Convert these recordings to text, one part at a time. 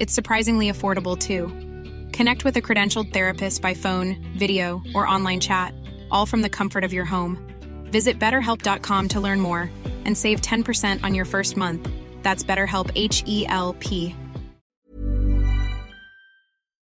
It's surprisingly affordable too. Connect with a credentialed therapist by phone, video, or online chat, all from the comfort of your home. Visit betterhelp.com to learn more and save 10% on your first month. That's BetterHelp H E L P.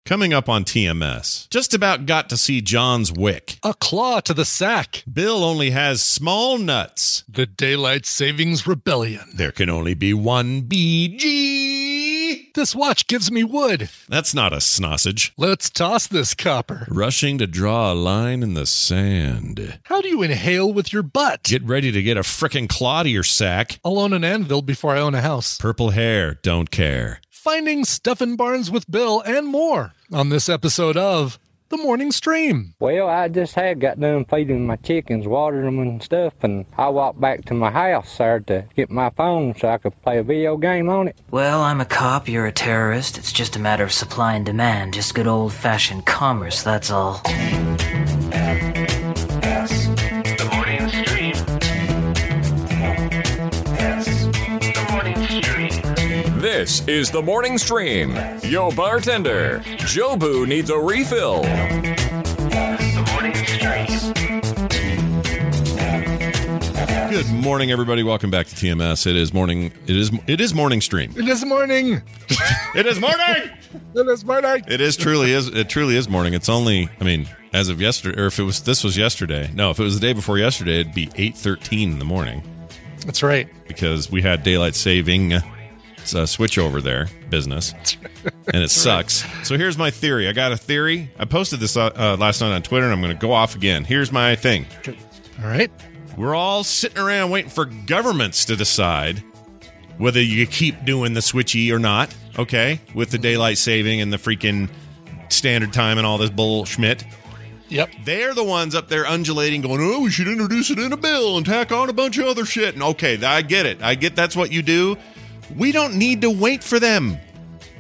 Coming up on TMS, just about got to see John's Wick. A claw to the sack. Bill only has small nuts. The Daylight Savings Rebellion. There can only be one BG. This watch gives me wood. That's not a Snausage. Let's toss this copper. Rushing to draw a line in the sand. How do you inhale with your butt? Get ready to get a frickin' claw to your sack. I'll own an anvil before I own a house. Purple hair, don't care. Finding stuffing barns with Bill and more on this episode of The Morning Stream. Well, I just had got done feeding my chickens, watering them and stuff, and I walked back to my house, sir, to get my phone so I could play a video game on it. Well, I'm a cop, you're a terrorist. It's just a matter of supply and demand. Just good old fashioned commerce, that's all. This is the morning stream. Yo, bartender, Jobu needs a refill. The morning stream. Good morning, everybody. Welcome back to TMS. It is morning. It is. It is morning stream. It is morning. It is morning. It is morning. It is truly is. It truly is morning. It's only. I mean, as of yesterday, or if it was this was yesterday. No, if it was the day before yesterday, it'd be eight thirteen in the morning That's right. because we had daylight saving. It's a switch over there business, and it sucks. So here's my theory. I got a theory. I posted this uh, uh, last night on Twitter, and I'm going to go off again. Here's my thing. All right. We're all sitting around waiting for governments to decide whether you keep doing the switchy or not. Okay, with the daylight saving and the freaking standard time and all this bullshit. Yep. They're the ones up there undulating, going, "Oh, we should introduce it in a bill and tack on a bunch of other shit." And okay, I get it. I get that's what you do. We don't need to wait for them.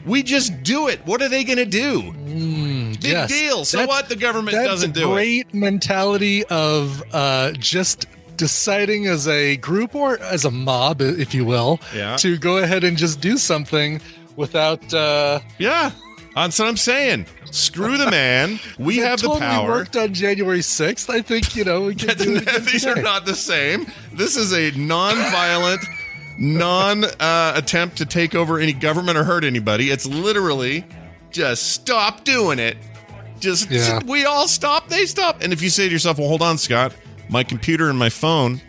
We just do it. What are they going to do? Big yes. deal. So That's- what? The government doesn't do it. great mentality of uh, just deciding as a group or as a mob, if you will, Yeah. to go ahead and just do something without. Uh, Yeah, that's what I'm saying. Screw the man. We have the totally power. worked on January 6th. I think, you know, we can do it again These are not the same. This is a non-violent, non uh, attempt to take over any government or hurt anybody. It's literally just stop doing it. Just Yeah. we all stop. They stop. And if you say to yourself, "Well, hold on, Scott, my computer and my phone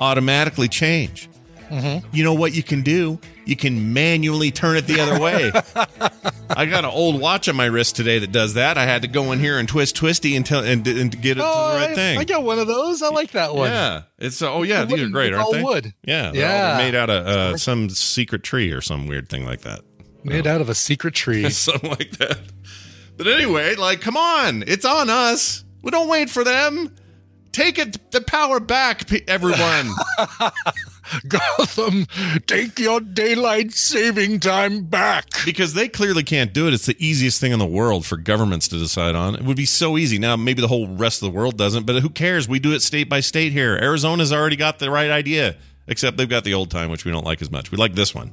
automatically change." Mm-hmm. You know what you can do? You can manually turn it the other way. I got an old watch on my wrist today that does that. I had to go in here and twist twisty until and, and get it Oh, to the right I, thing. I got one of those. I like that one. Yeah, it's oh yeah, It's these are great, aren't all they? wood. Yeah, Yeah. made out of uh, some secret tree or some weird thing like that, Made out of a secret tree. something like that. But anyway, like, come on, it's on us. We don't wait for them. Take it, the power back, everyone. Gotham, take your daylight saving time back. because they clearly can't do it. It's the easiest thing in the world for governments to decide on. It would be so easy. Now, maybe the whole rest of the world doesn't, but who cares? We do it state by state here. Arizona's already got the right idea, except they've got the old time, which we don't like as much. We like this one.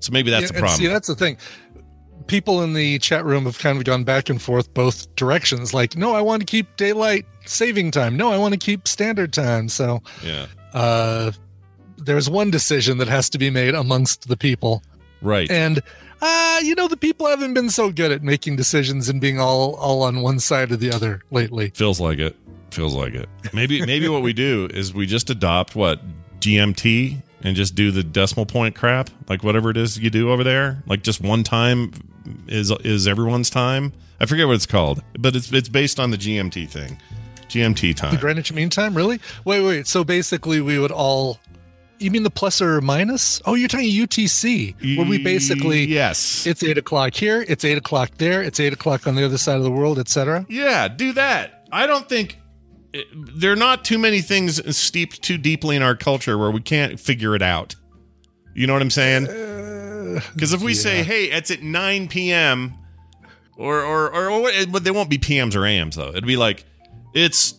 So maybe that's Yeah, the problem. See, that's the thing. People in the chat room have kind of gone back and forth both directions. Like, no, I want to keep daylight saving time. No, I want to keep standard time. So yeah. uh, there's one decision that has to be made amongst the people. Right. And uh, you know, the people haven't been so good at making decisions and being all all on one side or the other lately. Feels like it. Feels like it. Maybe maybe what we do is we just adopt what GMT and just do the decimal point crap, like whatever it is you do over there, like just one time is is everyone's time. I forget what it's called, but it's it's based on the GMT thing, GMT The time. Greenwich Mean Time, really? Wait, wait. So basically, we would all. You mean the plus or minus? Oh, you're talking UTC, where we basically yes, it's eight o'clock here, it's eight o'clock there, it's eight o'clock on the other side of the world, etc. Yeah, do that. I don't think eh, there are not too many things steeped too deeply in our culture where we can't figure it out. You know what I'm saying? Uh, because if we say, "Hey, it's at 9 p.m." or or or, or but they won't be PMs or AMs though. It'd be like it's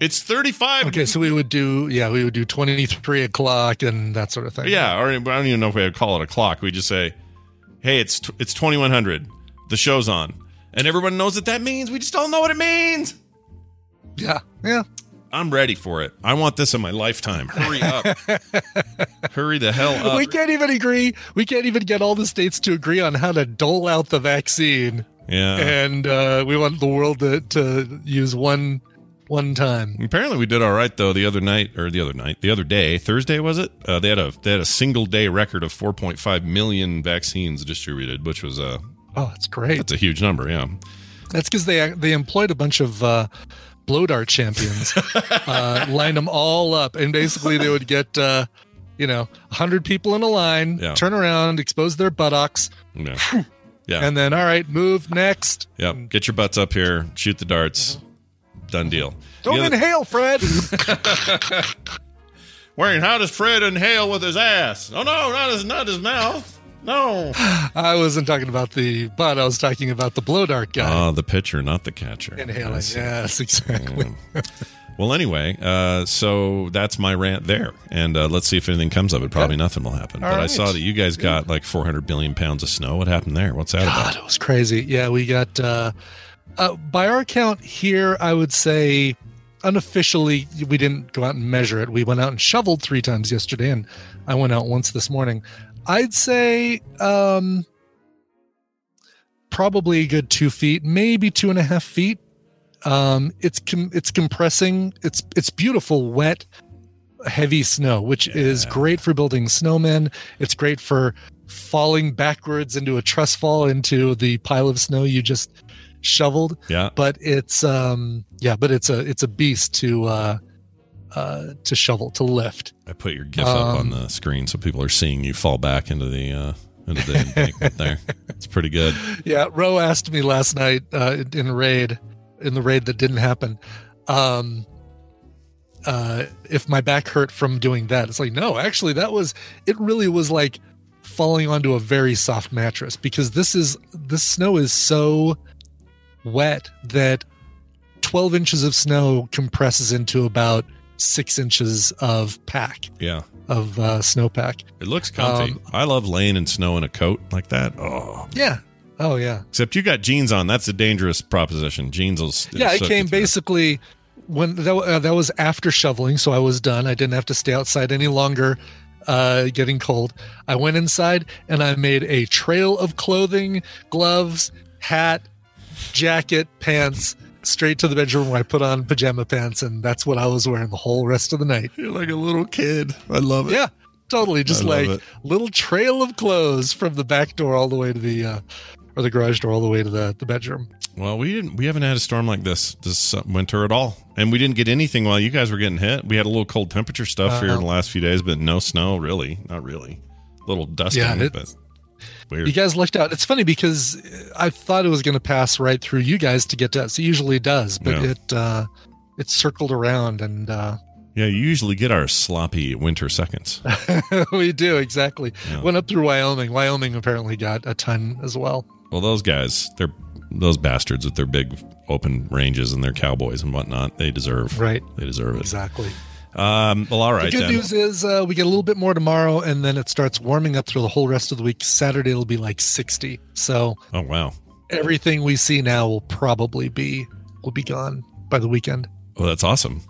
it's 35. Okay, so we would do yeah, we would do twenty three o'clock and that sort of thing. Yeah, or I don't even know if we would call it a clock. We just say, "Hey, it's t- it's 2100. The show's on." And everyone knows what that means. We just don't know what it means. yeah, yeah. I'm ready for it. I want this in my lifetime. Hurry up. Hurry the hell up. we can't even agree. We can't even get all the states to agree on how to dole out the vaccine, yeah. and uh, we want the world to, to use one one time. Apparently, we did all right though. The other night, or the other night, the other day, Thursday was it? Uh, they had a they had a single day record of 4.5 million vaccines distributed, which was a Oh, that's great. that's a huge number. Yeah, That's because they they employed a bunch of uh, blow dart champions, uh, lined them all up, and basically they would get uh, you know hundred people in a line, Yeah. turn around, expose their buttocks, yeah, yeah. and then all right, move next. Yep. Get your butts up here. Shoot the darts. Done deal. Don't other- inhale, Fred. Wearing how does Fred inhale with his ass? Oh no, not his not his mouth. No. I wasn't talking about the butt. I was talking about the blow dart guy Oh, the pitcher, not the catcher. Inhaling. Yes, exactly. Well, anyway, uh, so that's my rant there, and uh, let's see if anything comes of it. Probably nothing will happen. All but I saw that you guys got like 400 billion pounds of snow. What happened there? What's that God, about? it was crazy. Yeah, we got uh, uh by our count here, I would say unofficially we didn't go out and measure it. We went out and shoveled three times yesterday and I went out once this morning. I'd say um probably a good two feet, maybe two and a half feet. Um it's com- it's compressing. It's it's beautiful, wet, heavy snow, which is great for building snowmen. It's great for falling backwards into a truss fall into the pile of snow you just shoveled. Yeah. But it's um yeah, but it's a it's a beast to uh uh to shovel to lift. I put your GIF up on Um, the screen so people are seeing you fall back into the uh, into the embankment there. It's pretty good. Yeah, Ro asked me last night uh, in raid, in the raid that didn't happen, um, uh, if my back hurt from doing that. It's like no, actually, that was it. Really was like falling onto a very soft mattress because this is this snow is so wet that twelve inches of snow compresses into about six inches of pack Yeah. of uh, snowpack. It looks comfy. Um, I love laying in snow in a coat like that. Oh, Yeah. Oh yeah. except you got jeans on. That's a dangerous proposition. Jeans will. yeah, it came basically when that, uh, that was after shoveling, so I was done. I didn't have to stay outside any longer, uh, getting cold. I went inside and I made a trail of clothing, gloves, hat, jacket, pants, straight to the bedroom where I put on pajama pants, and that's what I was wearing the whole rest of the night. You're like a little kid. I love it. Yeah, totally. Just like it. little trail of clothes from the back door all the way to the uh, or the garage door all the way to the the bedroom. Well, we didn't. We haven't had a storm like this this uh, winter at all, and we didn't get anything while you guys were getting hit. We had a little cold temperature stuff here in the last few days, but no snow. Really, not really. A little dusting, Yeah, it- but weird. You guys lucked out. It's funny because I thought it was going to pass right through you guys to get to us. It usually does, but Yeah. it uh, it circled around, and uh, yeah, you usually get our sloppy winter seconds. we do exactly. Yeah. Went up through Wyoming. Wyoming apparently got a ton as well. Well, those guys, they're those bastards with their big open ranges and their cowboys and whatnot. They deserve Right. They deserve it. Exactly. Um, well, all right. the good then. news is uh, we get a little bit more tomorrow, and then it starts warming up through the whole rest of the week. Saturday it'll be like sixty. So oh wow. everything we see now will probably be will be gone by the weekend. Well, that's awesome.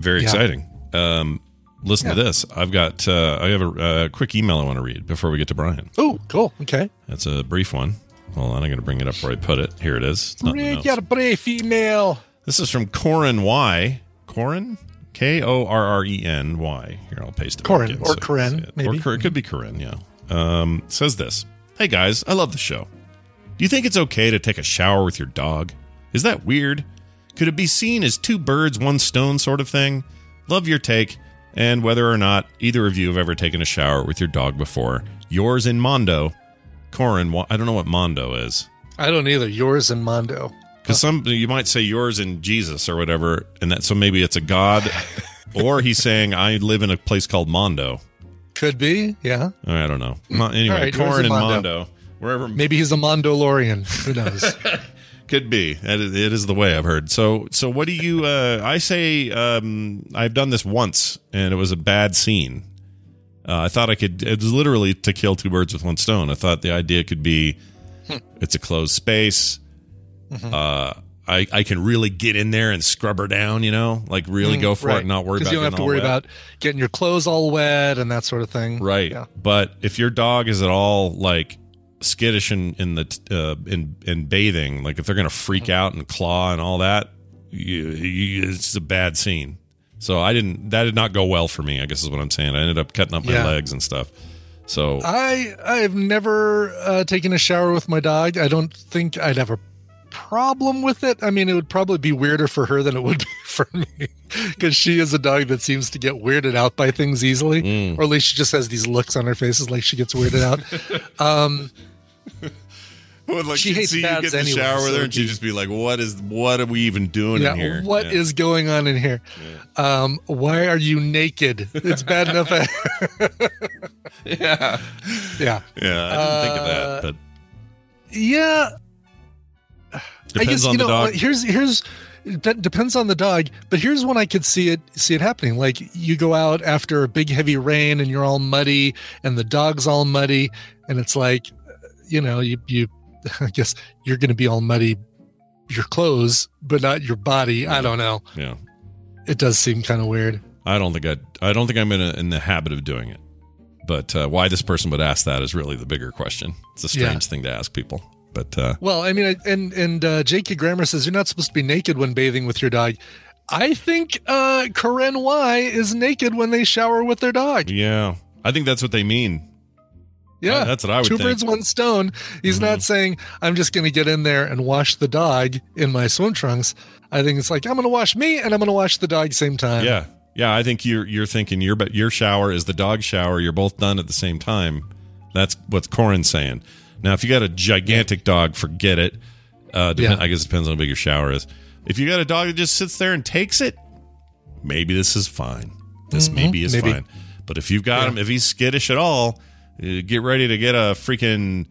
Very Yeah. exciting. Um, listen to this. I've got. Uh, I have a, a quick email I want to read before we get to Brian. Oh, cool. Okay. That's a brief one. Hold on, I'm going to bring it up where I put it. Here it is. It's not in the Rick, notes. got a brief email. This is from Corin Y. Corin? K O R R E N Y. Here, I'll paste it. Corin, in or so Corinne, it. maybe. Or Cor- it could be Corinne, yeah. Um, says this Hey guys, I love the show. Do you think it's okay to take a shower with your dog? Is that weird? Could it be seen as two birds, one stone sort of thing? Love your take and whether or not either of you have ever taken a shower with your dog before. Yours in Mondo. Corin, I don't know what Mondo is. I don't either. Yours in Mondo. Because some you might say yours in Jesus or whatever, and that so maybe it's a god, or he's saying I live in a place called Mondo. Could be. Yeah. I don't know. Anyway, right, Corin and Mondo. Mondo, wherever Maybe he's a Mondolorian. Who knows? could be. It is it is the way I've heard. So so what do you? Uh, I say um, I've done this once, and it was a bad scene. Uh, I thought I could. It was literally to kill two birds with one stone. I thought the idea could be, it's a closed space. Uh, I I can really get in there and scrub her down. You know, like really go for it, and not worry about. you don't have getting to worry wet. about getting your clothes all wet and that sort of thing. Right. Yeah. But if your dog is at all like skittish in, in the uh, in in bathing, like if they're gonna freak Mm-hmm. out and claw and all that, you, you, it's a bad scene. So I didn't. That did not go well for me. I guess is what I'm saying. I ended up cutting up my Yeah. legs and stuff. So I I've never uh, taken a shower with my dog. I don't think I'd a problem with it. I mean, it would probably be weirder for her than it would be for me because she is a dog that seems to get weirded out by things easily, Mm. or at least she just has these looks on her faces like she gets weirded out. um, Well, like She she'd hates see you get in the anyway, shower with her, and she'd just be like, "What is? What are we even doing yeah, in here? what Yeah. is going on in here? Um, why are you naked? It's bad enough. yeah, yeah, yeah." I didn't think of Uh, that, but yeah. Depends I guess on you the know dog. uh, here's here's that depends on the dog, but here's when I could see it see it happening. Like you go out after a big heavy rain and you're all muddy and the dog's all muddy and it's like you know, you you I guess you're going to be all muddy your clothes but not your body. I don't know. yeah. It does seem kind of weird. I don't think I. I don't think I'm in, a, in the habit of doing it. But uh, why this person would ask that is really the bigger question. It's a strange Yeah. thing to ask people. But uh, Well, I mean, I- and and uh, J.K. Grammer says you're not supposed to be naked when bathing with your dog. I think uh, Karen Y is naked when they shower with their dog. yeah, I think that's what they mean. Yeah, Uh, that's what I would Two think. Mm-hmm. birds, one stone. He's not saying I'm just going to get in there and wash the dog in my swim trunks. I think it's like I'm going to wash me and I'm going to wash the dog same time. Yeah, yeah. I think you're you're thinking your but your shower is the dog shower. You're both done at the same time. That's what Corin's saying. Now, if you got a gigantic dog, forget it. Uh, dep- Yeah. I guess it depends on how big your shower is. If you got a dog that just sits there and takes it, maybe this is fine. This maybe is Mm-hmm. maybe. fine. But if you've got him, if he's skittish at all, uh, get ready to get a freaking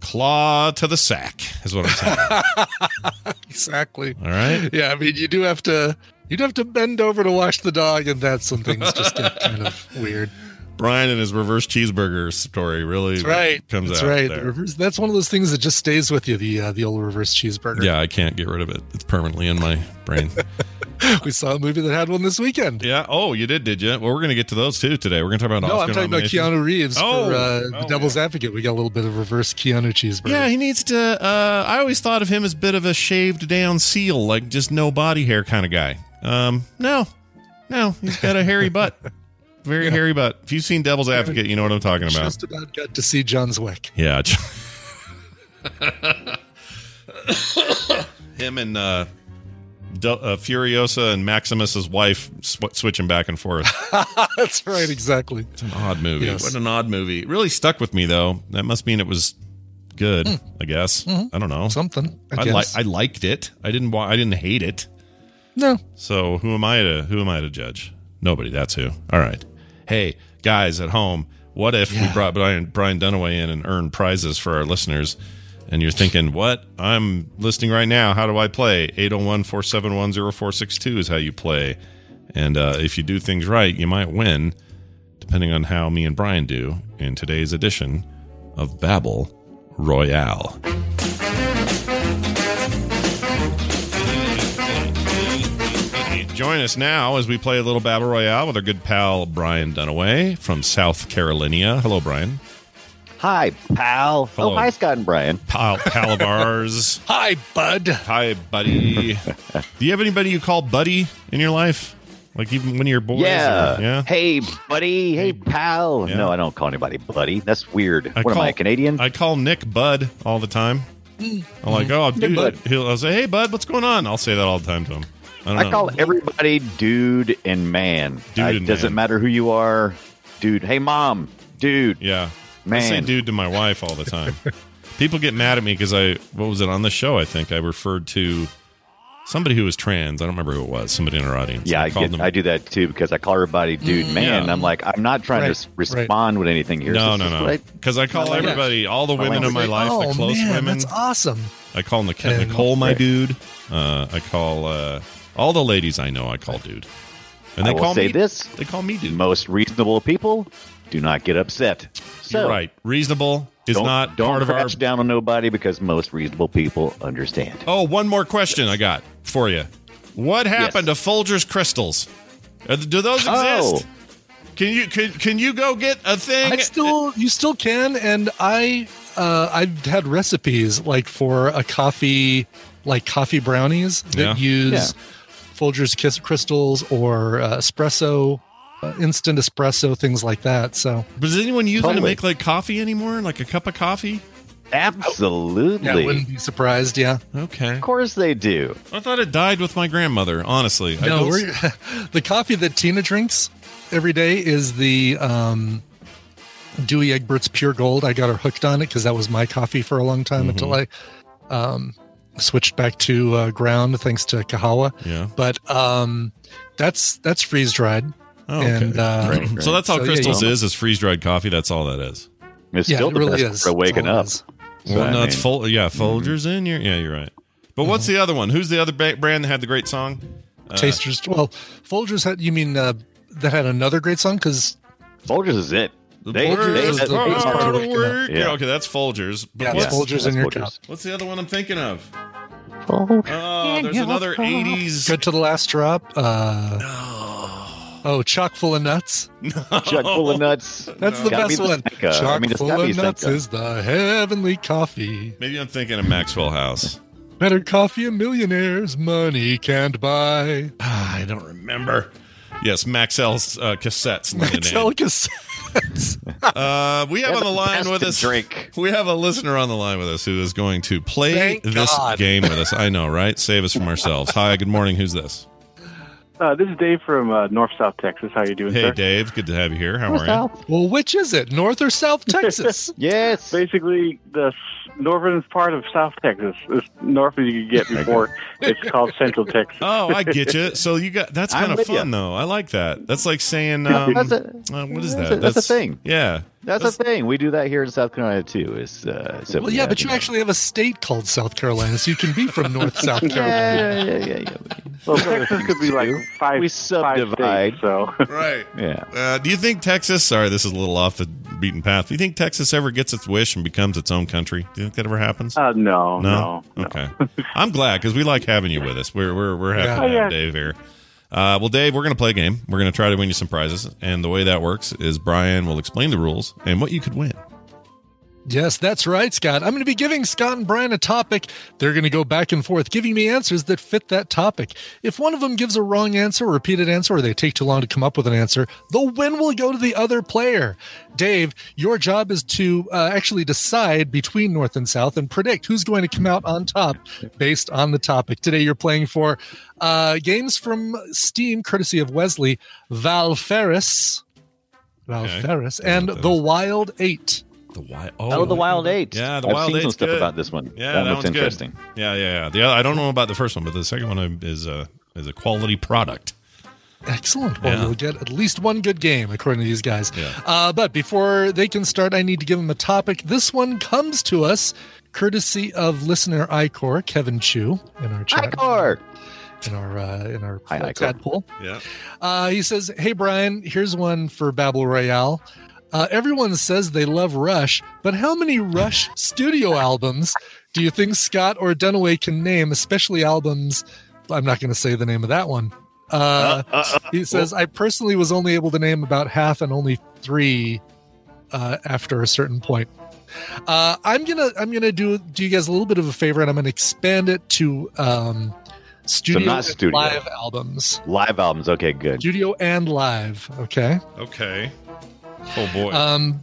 claw to the sack. Is what I'm saying. exactly. all right. Yeah, I mean, you do have to you'd have to bend over to wash the dog, and that's when things just get kind of weird. Brian and his reverse cheeseburger story really That's right. comes that's out right. Reverse, that's one of those things that just stays with you. The uh, the old reverse cheeseburger. Yeah, I can't get rid of it. It's permanently in my brain. we saw a movie that had one this weekend. yeah. Oh, you did, did you? Well, we're going to get to those too today. We're going to talk about No, Oscar I'm talking about. Keanu Reeves Oh, for uh, oh, the Devil's yeah. Advocate. We got a little bit of reverse Keanu cheeseburger. Yeah, he needs to. Uh, I always thought of him as a bit of a shaved down seal, like just no body hair kind of guy. Um, no, no, he's got a hairy butt, very hairy butt. If you've seen Devil's Advocate, you know what I'm talking about. just about got to see John's Wick. Yeah. Him and uh, Del- uh, Furiosa and Maximus's wife sw- switching back and forth. That's right, exactly. It's an odd movie. Yes. What an odd movie. It really stuck with me though. That must mean it was good. I guess. I don't know. Something. I, I, like. I liked it. I didn't. Wa- I didn't hate it. no. So who am I to who am I to judge? Nobody. That's who. All right. Hey guys at home, what if we brought Brian Brian Dunaway in and earned prizes for our listeners? And you're thinking, what? I'm listening right now. How do I play? 801 471 0462 is how you play. And uh, if you do things right, you might win, depending on how me and Brian do in today's edition of Babel Royale. Join us now as we play a little Battle Royale with our good pal Brian Dunaway from South Carolina. Hello, Brian. Hi, pal. Oh, Hello. Oh, hi, Scott and Brian. Pal, pal of ours. Hi, bud. Hi, buddy. Do you have anybody you call buddy in your life? Like even when you're boys. or- Yeah. yeah. Hey, buddy. Hey, pal. Yeah. No, I don't call anybody buddy. That's weird. I what am call- I, a Canadian? I call Nick Bud all the time. Mm. I'm like, mm-hmm. oh, dude. Bud. He'll I'll say, hey, Bud, what's going on? I'll say that all the time to him. I I call everybody dude and man. Dude I- and doesn't man. matter who you are. Dude. Hey, mom. Dude. Yeah. I Man. say dude to my wife all the time. People get mad at me because I, what was it on the show? I think I referred to somebody who was trans. I don't remember who it was. Somebody in our audience. Yeah, I, called get, them- I do that too because I call everybody dude, man. Yeah. and I'm like, I'm not trying Right, to s- respond with anything here. No, This no, no. what I- Because I call my language. everybody, all the My women in my language. life, oh the close man, women. that's awesome. I call Nic- And- Nicole my Right. dude. Uh, I call uh, all the ladies I know. I call dude, and they I will call say me. this: They call me dude. most reasonable people do not get upset. So You're right. Reasonable is don't, not don't part of our. crash down on nobody because most reasonable people understand. Oh, one more question I got for you. What happened to Folgers crystals? Uh, Do those Oh. exist? Can you can, can you go get a thing? I still, you still can, and I, uh, I've had recipes like for a coffee, like coffee brownies that Yeah. use Folgers kiss crystals or uh, espresso, uh, instant espresso, things like that. So But Does anyone use them to make like coffee anymore? Like a cup of coffee? Absolutely. yeah, wouldn't be surprised. Yeah, Okay. of course they do. I thought it died with my grandmother. Honestly, no, don't- we're, the coffee that Tina drinks every day is the um, Douwe Egberts Pure Gold. I got her hooked on it because that was my coffee for a long time until I um, switched back to uh, ground thanks to Kahawa. yeah. But um, that's that's freeze dried. Oh, okay. And, uh, Right, right. So that's all So, crystals you- is is freeze dried coffee. That's all that is. It's Yeah, still it the really best is. for waking That's all it up. is. So, well, I no, it's mean, full. Yeah, Folgers in. You're, yeah, you're right. But what's the other one? Who's the other ba- brand that had the great song? Uh, Tasters. Well, Folgers had. You mean uh, that had another great song? Because Folgers is it. The They- Folgers they- is they- the they- part of the Yeah. work. Yeah. Yeah, okay, that's Folgers. But yeah, what's, it's Folgers that's in your Folgers. cup. what's the other one I'm thinking of? Folgers. Oh, there's another '80s. Good to the last drop. Uh, oh, chock full of nuts. No. Chuck full of nuts. That's the Gotta best be one. Sanka. Chock I mean, full of nuts Sanka. is the heavenly coffee. Maybe I'm thinking of Maxwell House. Better coffee a millionaires money can't buy. Ah, I don't remember. Yes, Maxell's uh, cassettes. lemonade. Tell cassettes. Uh, we have on the the line with us. drink. We have a listener on the line with us who is going to play Thank this God. game with us. I know, right? Save us from ourselves. Hi, good morning. Who's this? Uh, this is Dave from uh, North South Texas. How you doing, Hey, sir? Dave. Good to have you here. How are you? well, which is it? North or South Texas? Yes. Basically, the northern part of South Texas, as north as you can get before it's called Central Texas. Oh, I get you. So you got that's kind of fun ya. though. I like that. That's like saying um, that's a- uh, what is that's that? a- that's a thing. Yeah, That's, the thing. We do that here in South Carolina too. Is uh, so well, yeah, but you actually have a state called South Carolina, so you can be from North South Carolina. Yeah, yeah, yeah, yeah. Well, Texas could be like five, We five subdivide. states, so right. Yeah. Uh, do you think Texas? Sorry, this is a little off the beaten path. Do you think Texas ever gets its wish and becomes its own country? Do you think that ever happens? uh, no, no, no. Okay. I'm glad because we like having you with us. We're we're we're happy Yeah. to Oh, have yeah. Dave here. Uh, well, Dave, we're going to play a game. We're going to try to win you some prizes, and the way that works is Brian will explain the rules and what you could win. Yes, that's right, Scott. I'm going to be giving Scott and Brian a topic. They're going to go back and forth, giving me answers that fit that topic. If one of them gives a wrong answer, a repeated answer, or they take too long to come up with an answer, the win will go to the other player. Dave, your job is to uh, actually decide between North and South and predict who's going to come out on top based on the topic. Today, you're playing for uh, games from Steam, courtesy of Wesley, Valfaris, Val Okay. Ferris, and The. Wild Eight. The wild. Oh, the Wild Eight. Yeah, the I've Wild seen some Eight's stuff about this one. Yeah, that, that looks one's interesting. good. Yeah, yeah, yeah. The, I don't know about the first one, but the second one is a is a quality product. Excellent. Well, Yeah. you'll get at least one good game, according to these guys. Yeah. Uh, but before they can start, I need to give them a topic. This one comes to us courtesy of listener Icor, Kevin Chu, in our chat. Icor. In our uh, in our Hi, uh, Icor. tadpole. Yeah. Uh, he says, "Hey Brian, here's one for Babel Royale. Uh, everyone says they love Rush, but how many Rush studio albums do you think Scott or Dunaway can name, especially albums? I'm not going to say the name of that one. Uh, he says, I personally was only able to name about half and only three uh, after a certain point. Uh, I'm gonna I'm gonna do do you guys a little bit of a favor, and I'm gonna expand it to um, studio not studio. live albums. Live albums. Okay, good. Studio and live. Okay. Okay. Oh boy. Um,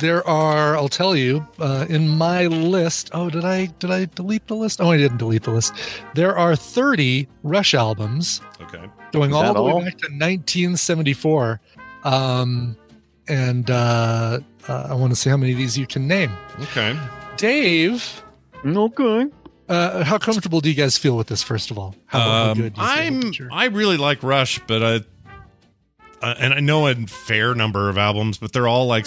there are. I'll tell you. Uh, in my list. Oh, did I did I delete the list? Oh, I didn't delete the list. There are 30 Rush albums okay. going all that the all? way back to 1974. Um, and uh, uh, I want to see how many of these you can name. Okay. Dave, Okay. uh, how comfortable do you guys feel with this? First of all, how, how Um, good? do you I'm with your- I really like Rush, but I uh, and I know a fair number of albums, but they're all like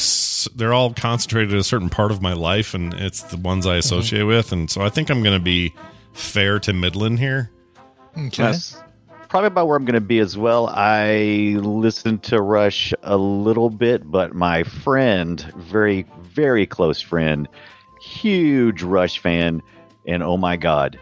they're all concentrated in a certain part of my life, and it's the ones Mm-hmm. I associate with, and so I think I'm going to be fair to Midland here. okay. That's probably about where I'm going to be as well. I listened to Rush a little bit, but my friend, very, very close friend, huge Rush fan, and oh my God,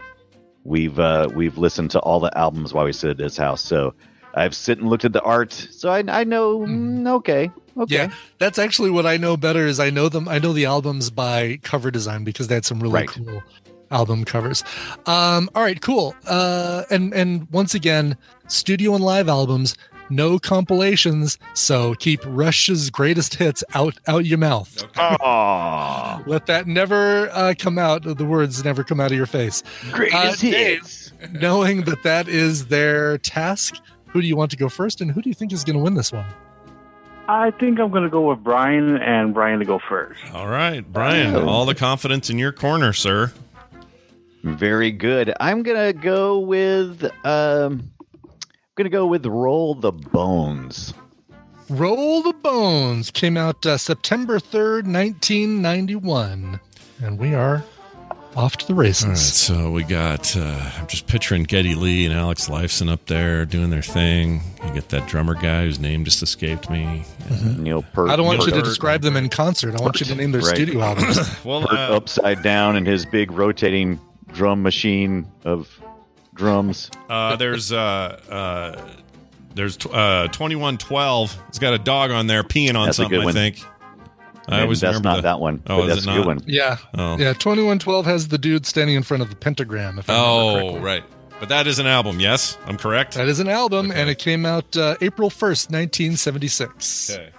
we've uh, we've listened to all the albums while we sit at his house. So I've sit and looked at the art, so I, I know. mm, okay, okay. Yeah, that's actually what I know better. Is I know them. I know the albums by cover design because they had some really Right. cool album covers. Um, all right, cool. Uh, and and once again, studio and live albums, no compilations. So keep Rush's greatest hits out out your mouth. Aw, Let that never uh, come out. The words never come out of your face. greatest Uh, Dave. hits. Knowing that that is their task, who do you want to go first, and who do you think is going to win this one? I think I'm going to go with Brian and Brian to go first. All right, Brian, Oh. all the confidence in your corner, sir. Very good. I'm gonna go with um, I'm gonna go with Roll the Bones. Roll the Bones came out uh, September 3rd, 1991. And we are off to the races. All right, so we got. Uh, I'm just picturing Geddy Lee and Alex Lifeson up there doing their thing. You get that drummer guy whose name just escaped me. Neil Peart. I don't want you to describe them in concert. I want you to name their Right. studio albums. Well, Peart uh, upside down in his big rotating drum machine of drums. Uh, there's uh, uh, there's tw- uh, 2112. It's got a dog on there peeing on That's something. I think. I And always that's not the- that one. Oh, but is that's it a good one. Yeah. Oh. Yeah. 2112 has the dude standing in front of the pentagram. If I Oh, correctly. right. But that is an album. Yes, I'm correct. That is an album, Okay. and it came out uh, April 1st, 1976. Okay.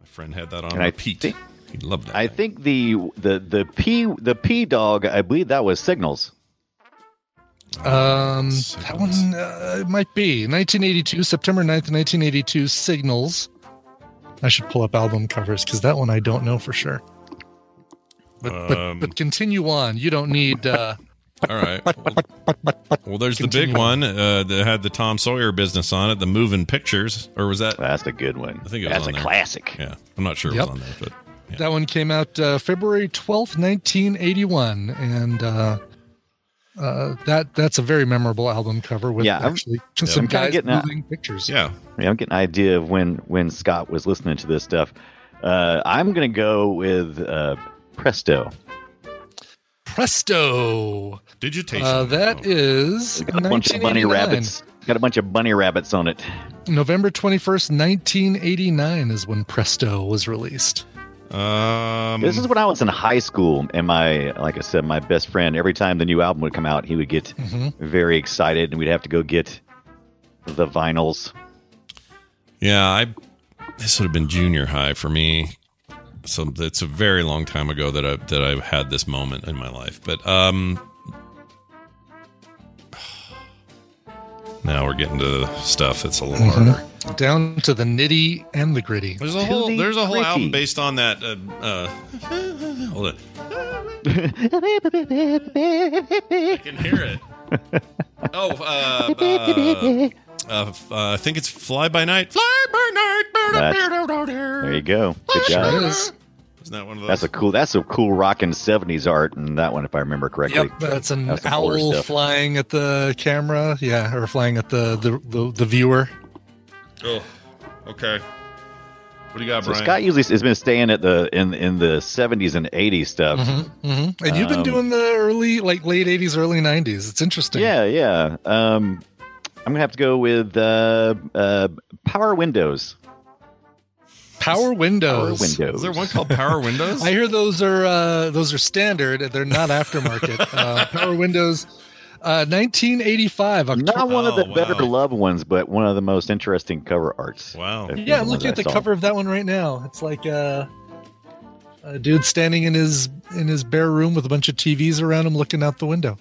My friend had that on And I repeat. think- he loved that. I thing. think the the the P the P dog. I believe that was Signals. Um, Signals. that one uh, it might be 1982, September 9th, 1982. Signals. I should pull up album covers because that one I don't know for sure. But Um, but, but continue on. You don't need. Uh, All right. Well, well, there's the big one uh, that had the Tom Sawyer business on it, the Moving Pictures, or was that? That's a good one. I think it was that's on a there. classic. Yeah, I'm not sure Yep. it was on there, but yeah. That one came out uh, February 12th, 1981, and uh, that that's a very memorable album cover with Yeah, I'm- actually some I'm kinda guys getting that. moving pictures. yeah. Yeah, I'm getting an idea of when when Scott was listening to this stuff. Uh, I'm gonna go with uh, Presto. Presto. Digitation. Uh, that Oh. is Got a bunch of bunny rabbits. Got a bunch of bunny rabbits on it. November 21st, 1989 is when Presto was released. Um, This is when I was in high school, and my, like I said, my best friend. Every time the new album would come out, he would get Mhm. very excited, and we'd have to go get the vinyls. Yeah, I this would have been junior high for me. So it's a very long time ago that I that I've had this moment in my life. But um now we're getting to stuff that's a little Mhm. harder. Down to the nitty and the gritty. There's a whole there's a whole Frutti. album based on that uh, uh hold it. I can hear it. Oh, uh, uh, uh, uh, I think it's Fly by Night. Fly by Night. That's- there you go. Good job. Is. Isn't that one of those? That's a cool. That's a cool rockin' '70s art, and that one, if I remember correctly. Yep, that's an That's owl flying at the camera. Yeah, or flying at the the, the, the viewer. Oh, okay. What do you got, So Brian? Scott usually has been staying at the in in the '70s and '80s stuff. Mm-hmm, mm-hmm. And you've been Um, doing the early, like late '80s, early '90s. It's interesting. Yeah, yeah. Um, I'm gonna have to go with uh, uh, Power Windows. Power Power Windows. Windows. Is there one called Power Windows? I hear those are uh, those are standard. They're not aftermarket. uh, Power Windows. Uh, 1985. October. Not one of the Oh, better wow. loved ones, but one of the most interesting cover arts. Wow. Yeah, know look that at the song. cover of that one right now. It's like uh, a dude standing in his in his bare room with a bunch of TVs around him, looking out the window.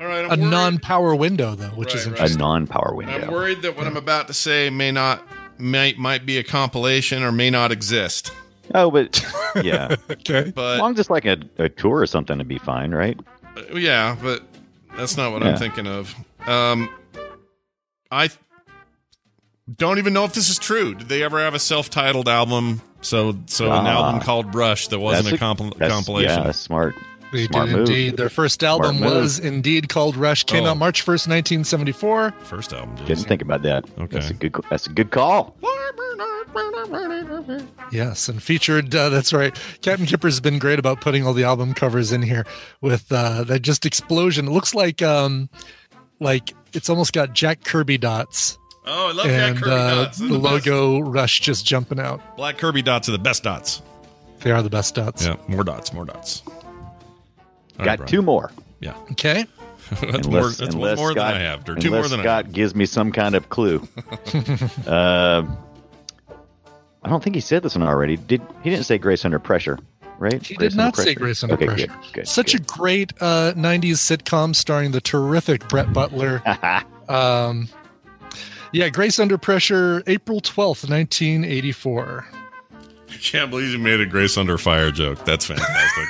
All right. I'm A worried- non-power window, though, which is Right, right. A non-power window. I'm worried that what I'm about to say may not might might be a compilation or may not exist. Oh, but yeah, Okay. But long as it's like a, a tour or something, to be fine, right? uh, yeah, but that's not what I'm thinking of. Um, I don't even know if this is true. Did they ever have a self-titled album? So so an Ah. album called Brush that wasn't That's a, compil- compilation. Yeah, smart. They Smart did move. indeed. Their first album move. was indeed called Rush. Came Oh. out March 1st, 1974. First album. Jason. Didn't think about that. Okay. That's a good. That's a good call. Yes, and featured. Uh, that's right. Captain Kipper's been great about putting all the album covers in here with uh, that just explosion. It looks like um, like it's almost got Jack Kirby dots Oh, I love and Jack Kirby uh, dots. They're the best. logo Rush just jumping out. Black Kirby dots are the best dots. They are the best dots. Yeah, more dots, more dots. All Got right, Brian. two more. Yeah, Okay. that's more. That's one more than I have. Or two unless more than I Scott have. gives me some kind of clue. uh, I don't think he said this one already. Did he didn't say Grace Under Pressure, right? He Grace did not say Grace Under okay, Pressure. Good, good, Such a great uh, 90s sitcom starring the terrific Brett Butler. Um, yeah, Grace Under Pressure, April 12th, 1984. I can't believe you made a Grace Under Fire joke. That's fantastic.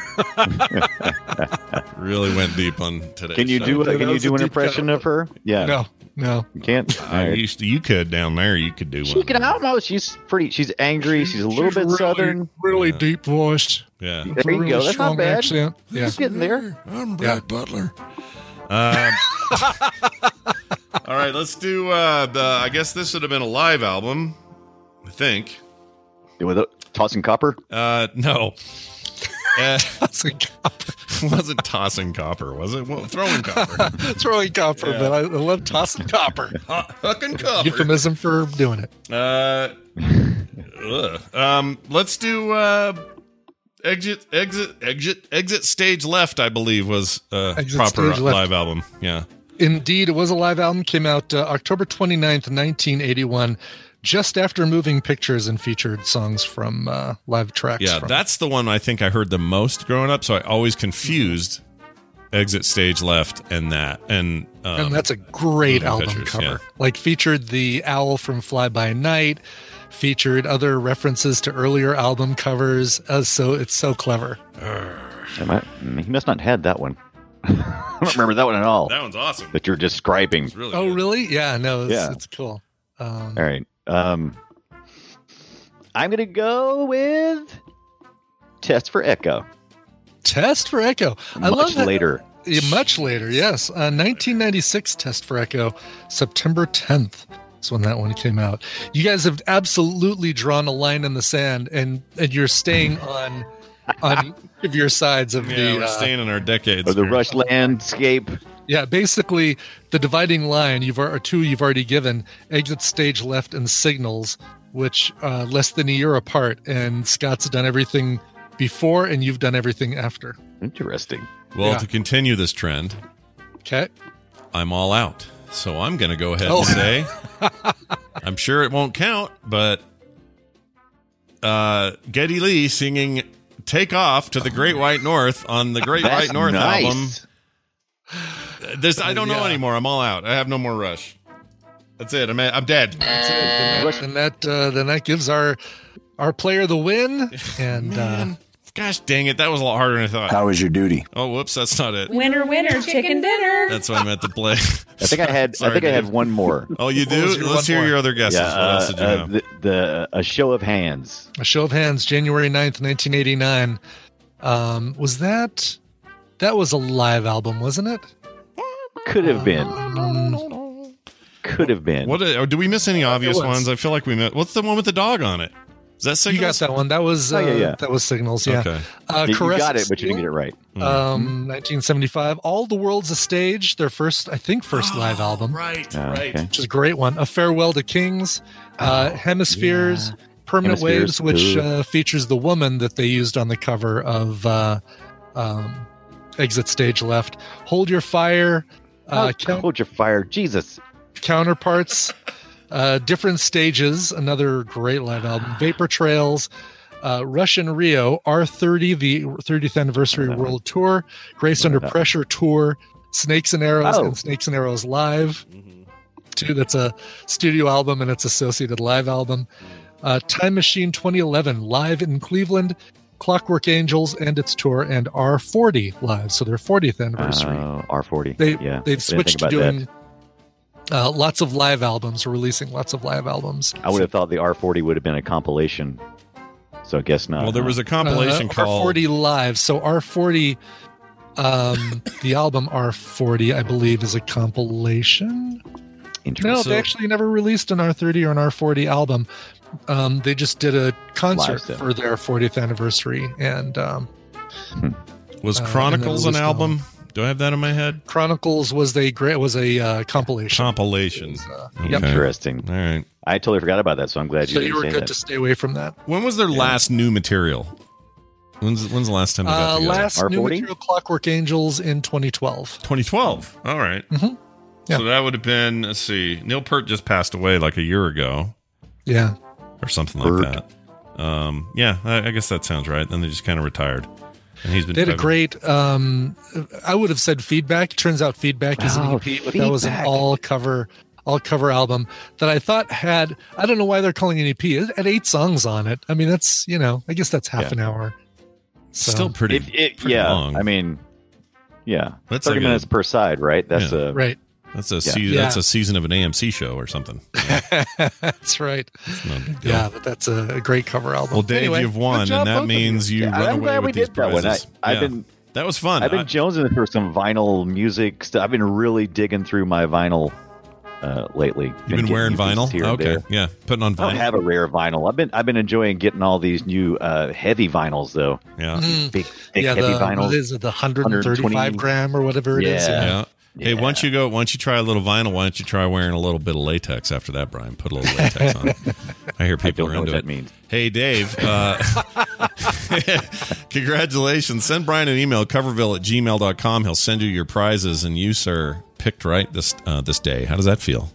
really went deep on today. can you do? That Can you do an impression cut. of her? Yeah. No, no. You can't. I right. used to, you could down there. You could do one. She can almost. She's pretty. She's angry. She's a little She's bit really, southern. Really deep voiced. Yeah. There you really go. That's not bad. accent. Yeah. She's getting there. I'm Brad Butler. Um, all right, let's do uh, the. I guess this would have been a live album. I think. With a, tossing copper. Uh, no. Uh, That's a copper. wasn't tossing copper, was it? Well, throwing copper. Throwing copper, but I, I love tossing copper. Fucking copper. Euphemism for doing it. Uh, ugh. um, let's do uh, exit, exit, exit, exit stage left. I believe was uh, Exit proper Stage Left. live album. Yeah, Indeed, it was a live album. Came out uh, October 29th, 1981, just after Moving Pictures and featured songs from uh, live tracks. yeah. from- That's the one I think I heard the most growing up. So I always confused exit stage left and that. And um, and that's a great album Pictures, cover. yeah. Like featured the owl from Fly By Night, featured other references to earlier album covers. Uh, so it's so clever. Am I- He must not had that one. I don't remember that one at all. that one's awesome. That you're describing. Really Oh, good. really? Yeah, no, it's, Yeah. it's cool. Um, All right. Um, I'm gonna go with Test for Echo. Test for Echo. I Much love that. later. Yeah, much later, yes. Uh, 1996 Test for Echo, September 10th is when that one came out. You guys have absolutely drawn a line in the sand, and and you're staying on on each of your sides of Yeah, the. we're uh, staying in our decades. Or the here. Rush landscape. Yeah, basically the dividing line you've are two you've already given: exit stage left and signals, which uh, less than a year apart. And Scott's done everything before, and you've done everything after. Interesting. Well, Yeah. to continue this trend, Okay. I'm all out. So I'm going to go ahead Oh. and say, I'm sure it won't count, but uh, Geddy Lee singing "Take Off" to the Great White North on the Great That's White North nice. album. There's, I don't know Yeah. anymore. I'm all out. I have no more rush. That's it. I'm I'm dead. That's it. Then that, then that, uh, then that gives our our player the win. And uh, gosh dang it, that was a lot harder than I thought. How was your duty? Oh, whoops, that's not it. Winner, winner, chicken dinner. That's what I meant to play. I think I had. I Sorry, think I had one more. Oh, you do? Let's hear more? your other guesses. Yeah, what else did you uh, have? uh, the, the a show of hands. a show of hands, January 9th, 1989. Um, was that that was a live album, wasn't it? Could have been. Could have been. What? Or do we miss any obvious ones? I feel like we missed. What's the one with the dog on it? Is that you got that one. That was uh, Oh, yeah, yeah. that was signals. Yeah. Okay. Uh, you, you Caress got it, but you didn't get it right. Um, 1975. All the World's a Stage. Their first, I think, first live album, Right, Ah, right. okay. which is a great one. A Farewell to Kings. Uh, Hemispheres. Permanent Hemispheres, Waves, which uh, features the woman that they used on the cover of uh, um, Exit Stage Left. Hold Your Fire. Uh, count- hold your fire, Jesus! counterparts, uh, different stages. Another great live album. Vapor Trails, uh, Rush in Rio, R30, the 30th anniversary world tour, Grace Under Pressure tour, Snakes and Arrows, Oh. and Snakes and Arrows live. Too. That's a studio album and its associated live album. Uh, Time Machine 2011 live in Cleveland. Clockwork Angels and its tour and R40 live, so their 40th anniversary. Oh, R40. They yeah, they've switched to doing uh, lots of live albums, releasing lots of live albums. I would have thought the R40 would have been a compilation. So I guess not. Well, there huh? was a compilation uh, called R40 live. So R40, um, the album R40, I believe, is a compilation. Interesting. No, So- they actually never released an R30 or an R40 album. Um, they just did a concert for their 40th anniversary, and um, was uh, Chronicles and an then it album? Do I have that in my head? Chronicles was a great was a uh, compilation. Compilation. Uh, Okay. yep. Interesting. All right. I totally forgot about that, so I'm glad you So didn't you were say good that. to stay away from that. When was their last new material? When's when's the last time they got Uh, together? last new R40? material, Clockwork Angels in 2012. 2012. All right. Mhm. Yeah. So that would have been. Let's see. Neil Peart just passed away like a year ago Yeah. Or something like that. Um, yeah, I, I guess that sounds right. Then they just kind of retired, and he's been. They had a I've- great. Um, I would have said feedback. Turns out feedback is an EP, but that was an all cover, all cover album that I thought had. I don't know why they're calling it an EP. It had eight songs on it. I mean, that's you know, I guess that's half Yeah. an hour. So, Still pretty. It, it, pretty yeah, long. I mean, yeah, That's thirty like a- minutes per side, right? That's Yeah. a right. That's a Yeah. se- Yeah. that's a season of an AMC show or something. that's right. It's no big deal. Yeah, but that's a, a great cover album. Well, Dave, Anyway, you've won, job, and that both of you. means you Yeah, run I'm away glad with we these did that one. prizes. I- I've Yeah. been- that was fun. I've been I- jonesing for some vinyl music stuff. I've been really digging through my vinyl uh, lately. You've Been been wearing vinyl? here Okay, there. yeah, putting on vinyl. I don't have a rare vinyl. I've been I've been enjoying getting all these new uh, heavy vinyls though. yeah, Mm. Big thick yeah, heavy the, vinyls. what is it? The 135 gram or whatever it is. Yeah. yeah. Hey, Yeah. once you go, once you try a little vinyl, why don't you try wearing a little bit of latex after that, Brian? Put a little latex on. I hear people don't are know into what it. that means. Hey, Dave. Uh, congratulations. Send Brian an email, coverville at gmail.com. He'll send you your prizes, and you, sir, picked right this uh, this day. How does that feel?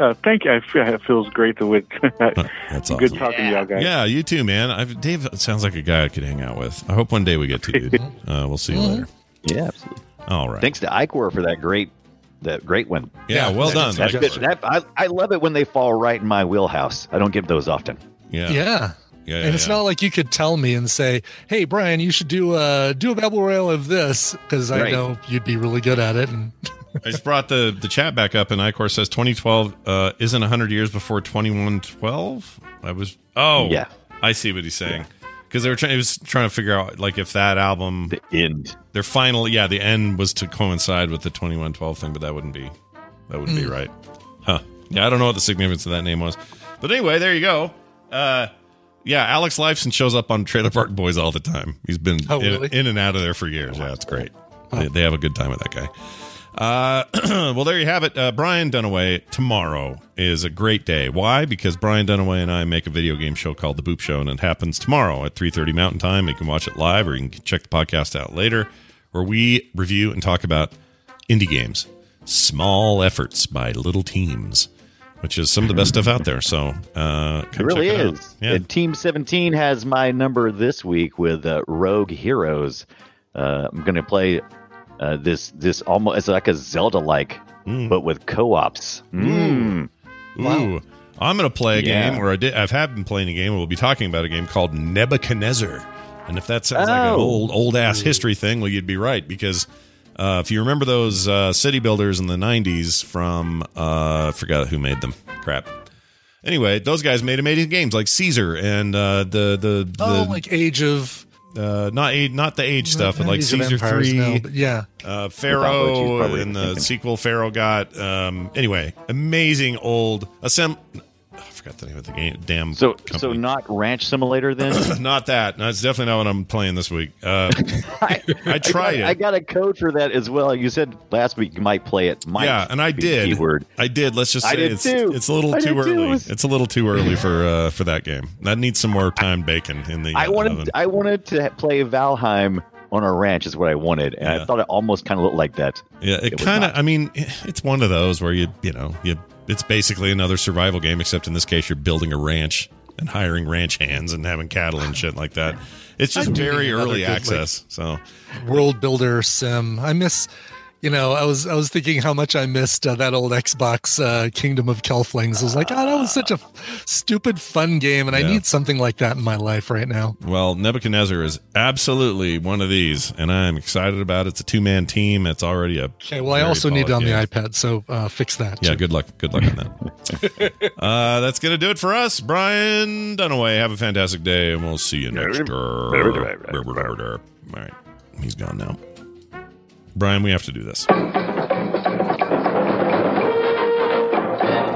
Uh, thank you. I feel, it feels great to win. That's awesome. Good awesome. talking to y'all guys. Yeah, you too, man. I've, Dave sounds like a guy I could hang out with. I hope one day we get to. Dude. Uh, we'll see you later. Yeah, absolutely. All right. Thanks to Icor for that great that great one. Yeah, well done. That, Icor. that- I, I love it when they fall right in my wheelhouse. I don't get those often. Yeah. Yeah. Yeah, and it's yeah. not like you could tell me and say, "Hey, Brian, you should do a do a battle royale of this," because I Right. know you'd be really good at it. And I just brought the, the chat back up, and Icor says 2012 uh, isn't 100 years before 2112. I was oh Yeah. I see what he's saying because they were trying. He was trying to figure out like if that album The end. their final yeah the end was to coincide with the 2112 thing, but that wouldn't be that wouldn't be right, huh? Yeah, I don't know what the significance of that name was, but anyway, there you go. Uh, yeah, Alex Lifeson shows up on Trailer Park Boys all the time. He's been Oh, in, really? in and out of there for years. Yeah, it's great. They, they have a good time with that guy. Uh, well, there you have it. Uh, Brian Dunaway tomorrow is a great day. Why? Because Brian Dunaway and I make a video game show called The Boop Show, and it happens tomorrow at 3.30 Mountain Time. You can watch it live, or you can check the podcast out later, where we review and talk about indie games, small efforts by little teams, which is some of the best stuff out there. So uh, It really it is. Yeah. And Team 17 has my number this week with uh, Rogue Heroes. Uh, I'm going to play uh, this this almost it's like a Zelda like, Mm. but with co-ops. Mm. Ooh. I'm going to play a Yeah. game, or I did, I've had been playing a game, and we'll be talking about a game called Nebuchadnezzar. And if that sounds like an Oh. old, old ass history thing, well, you'd be right because uh, if you remember those uh, city builders in the '90s from, uh, I forgot who made them. Crap. Anyway, those guys made amazing games like Caesar and uh, the the the oh, like Age of uh, not a, not the age stuff, but like Caesar three, no, but yeah, uh, Pharaoh which and the sequel Pharaoh got. Um, anyway, amazing old assemb. I forgot the name of the game. Damn. So company. so not Ranch Simulator then? not that. No, it's definitely not what I'm playing this week. Uh, I, I tried got, it. I got a code for that as well. You said last week you might play it. Might yeah, and I did. Keyword. I did. Let's just I say did it's too. it's a little I too did too. early. It's a little too early for uh, for that game. That needs some more time bacon in the. I uh, wanted oven. I wanted to play Valheim on a ranch is what I wanted, and Yeah. I thought it almost kind of looked like that. Yeah, it, was kind of. I mean, it's one of those where you you know you. It's basically another survival game, except in this case, you're building a ranch and hiring ranch hands and having cattle and shit like that. It's just very early good, like- access. so world builder sim. I miss, you know, I was I was thinking how much I missed uh, that old Xbox uh, Kingdom of Keflings. I was like, oh, that was such a f- stupid fun game, and I need something like that in my life right now. Well, Nebuchadnezzar is absolutely one of these, and I'm excited about it. It's a two man team. It's already a Okay, well, I also need it on solid the iPad, so uh, fix that. Yeah, too. good luck. Good luck on that. uh, that's gonna do it for us. Brian Dunaway, have a fantastic day, and we'll see you next. All right, he's gone now. Brian, we have to do this.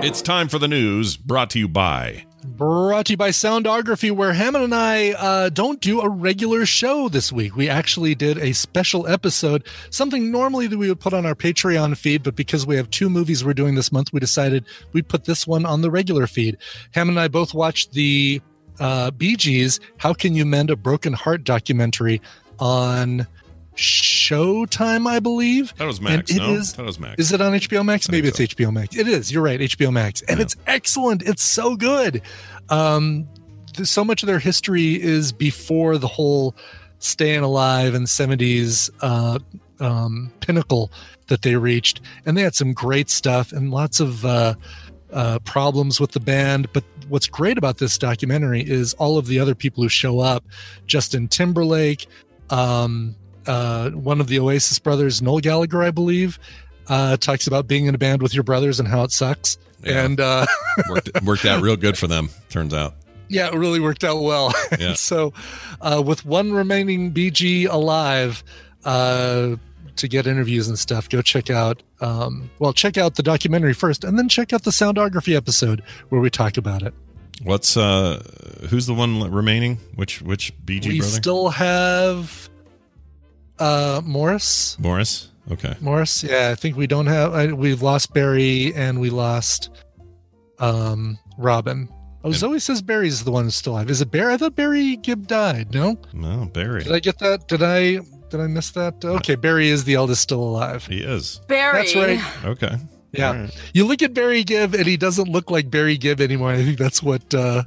It's time for the news, brought to you by. Brought to you by Soundography, where Hammond and I uh, don't do a regular show this week. We actually did a special episode, something normally that we would put on our Patreon feed, but because we have two movies we're doing this month, we decided we'd put this one on the regular feed. Hammond and I both watched the uh, Bee Gees, How Can You Mend a Broken Heart documentary on Showtime, I believe. That was Max, And it no? is- That was Max. Is it on HBO Max? Maybe it's HBO Max. It is. You're right. HBO Max. And it's excellent. It's so good. Um, th- so much of their history is before the whole staying alive and 70s uh, um, pinnacle that they reached. And they had some great stuff and lots of uh, uh, problems with the band. But what's great about this documentary is all of the other people who show up Justin Timberlake, um, uh, one of the Oasis brothers, Noel Gallagher, I believe, uh, talks about being in a band with your brothers and how it sucks. And uh, worked, worked out real good for them, turns out. yeah, it really worked out well. Yeah. so, uh, with one remaining BG alive, uh, to get interviews and stuff, go check out. Um, well, check out the documentary first, and then check out the soundography episode where we talk about it. What's uh who's the one remaining? Which which BG we brother? still have uh, Maurice. Maurice? Okay. Maurice, yeah, I think we don't have. I, we've lost Barry and we lost um, Robin. Oh, Zoe says Barry's the one who's still alive. Is it Barry? I thought Barry Gibb died. No, No, Barry. did I get that? Did I? Did I miss that? Okay, Barry is the eldest still alive. He is. Barry. That's right. Okay. Yeah, All right. you look at Barry Gibb and he doesn't look like Barry Gibb anymore. I think that's what uh,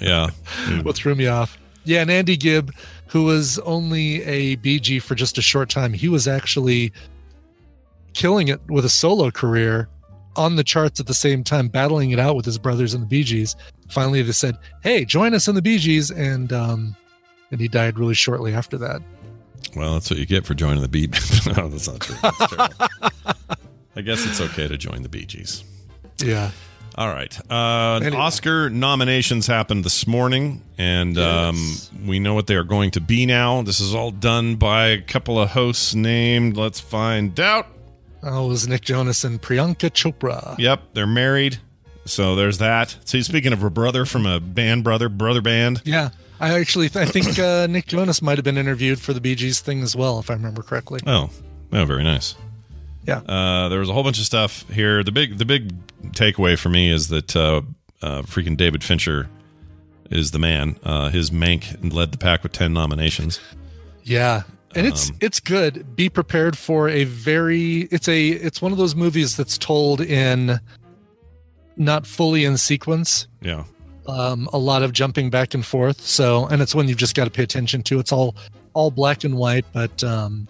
Yeah. what threw me off. Yeah, and Andy Gibb, who was only a BG for just a short time, he was actually killing it with a solo career on the charts at the same time, battling it out with his brothers in the Bee Gees. Finally, they said, "Hey, join us in the Bee Gees," and um, and he died really shortly after that. Well, that's what you get for joining the Bee. no, that's not true. That's. I guess it's okay to join the Bee Gees. Yeah. All right. Uh, Anyway. Oscar nominations happened this morning, and um, we know what they are going to be now. This is all done by a couple of hosts named, let's find out. Oh, it was Nick Jonas and Priyanka Chopra. Yep, they're married. So there's that. So speaking of a brother from a band, brother, brother band. Yeah. I actually I think uh, Nick Jonas might have been interviewed for the Bee Gees thing as well, if I remember correctly. Oh, oh, very nice. Yeah. Uh, there was a whole bunch of stuff here. The big, the big takeaway for me is that uh, uh, freaking David Fincher is the man. Uh, his Mank led the pack with ten nominations. Yeah. And it's Um, it's good. Be prepared for a very it's a it's one of those movies that's told in not fully in sequence. Yeah, Um a lot of jumping back and forth. So and it's one you've just got to pay attention to. It's all all black and white, but um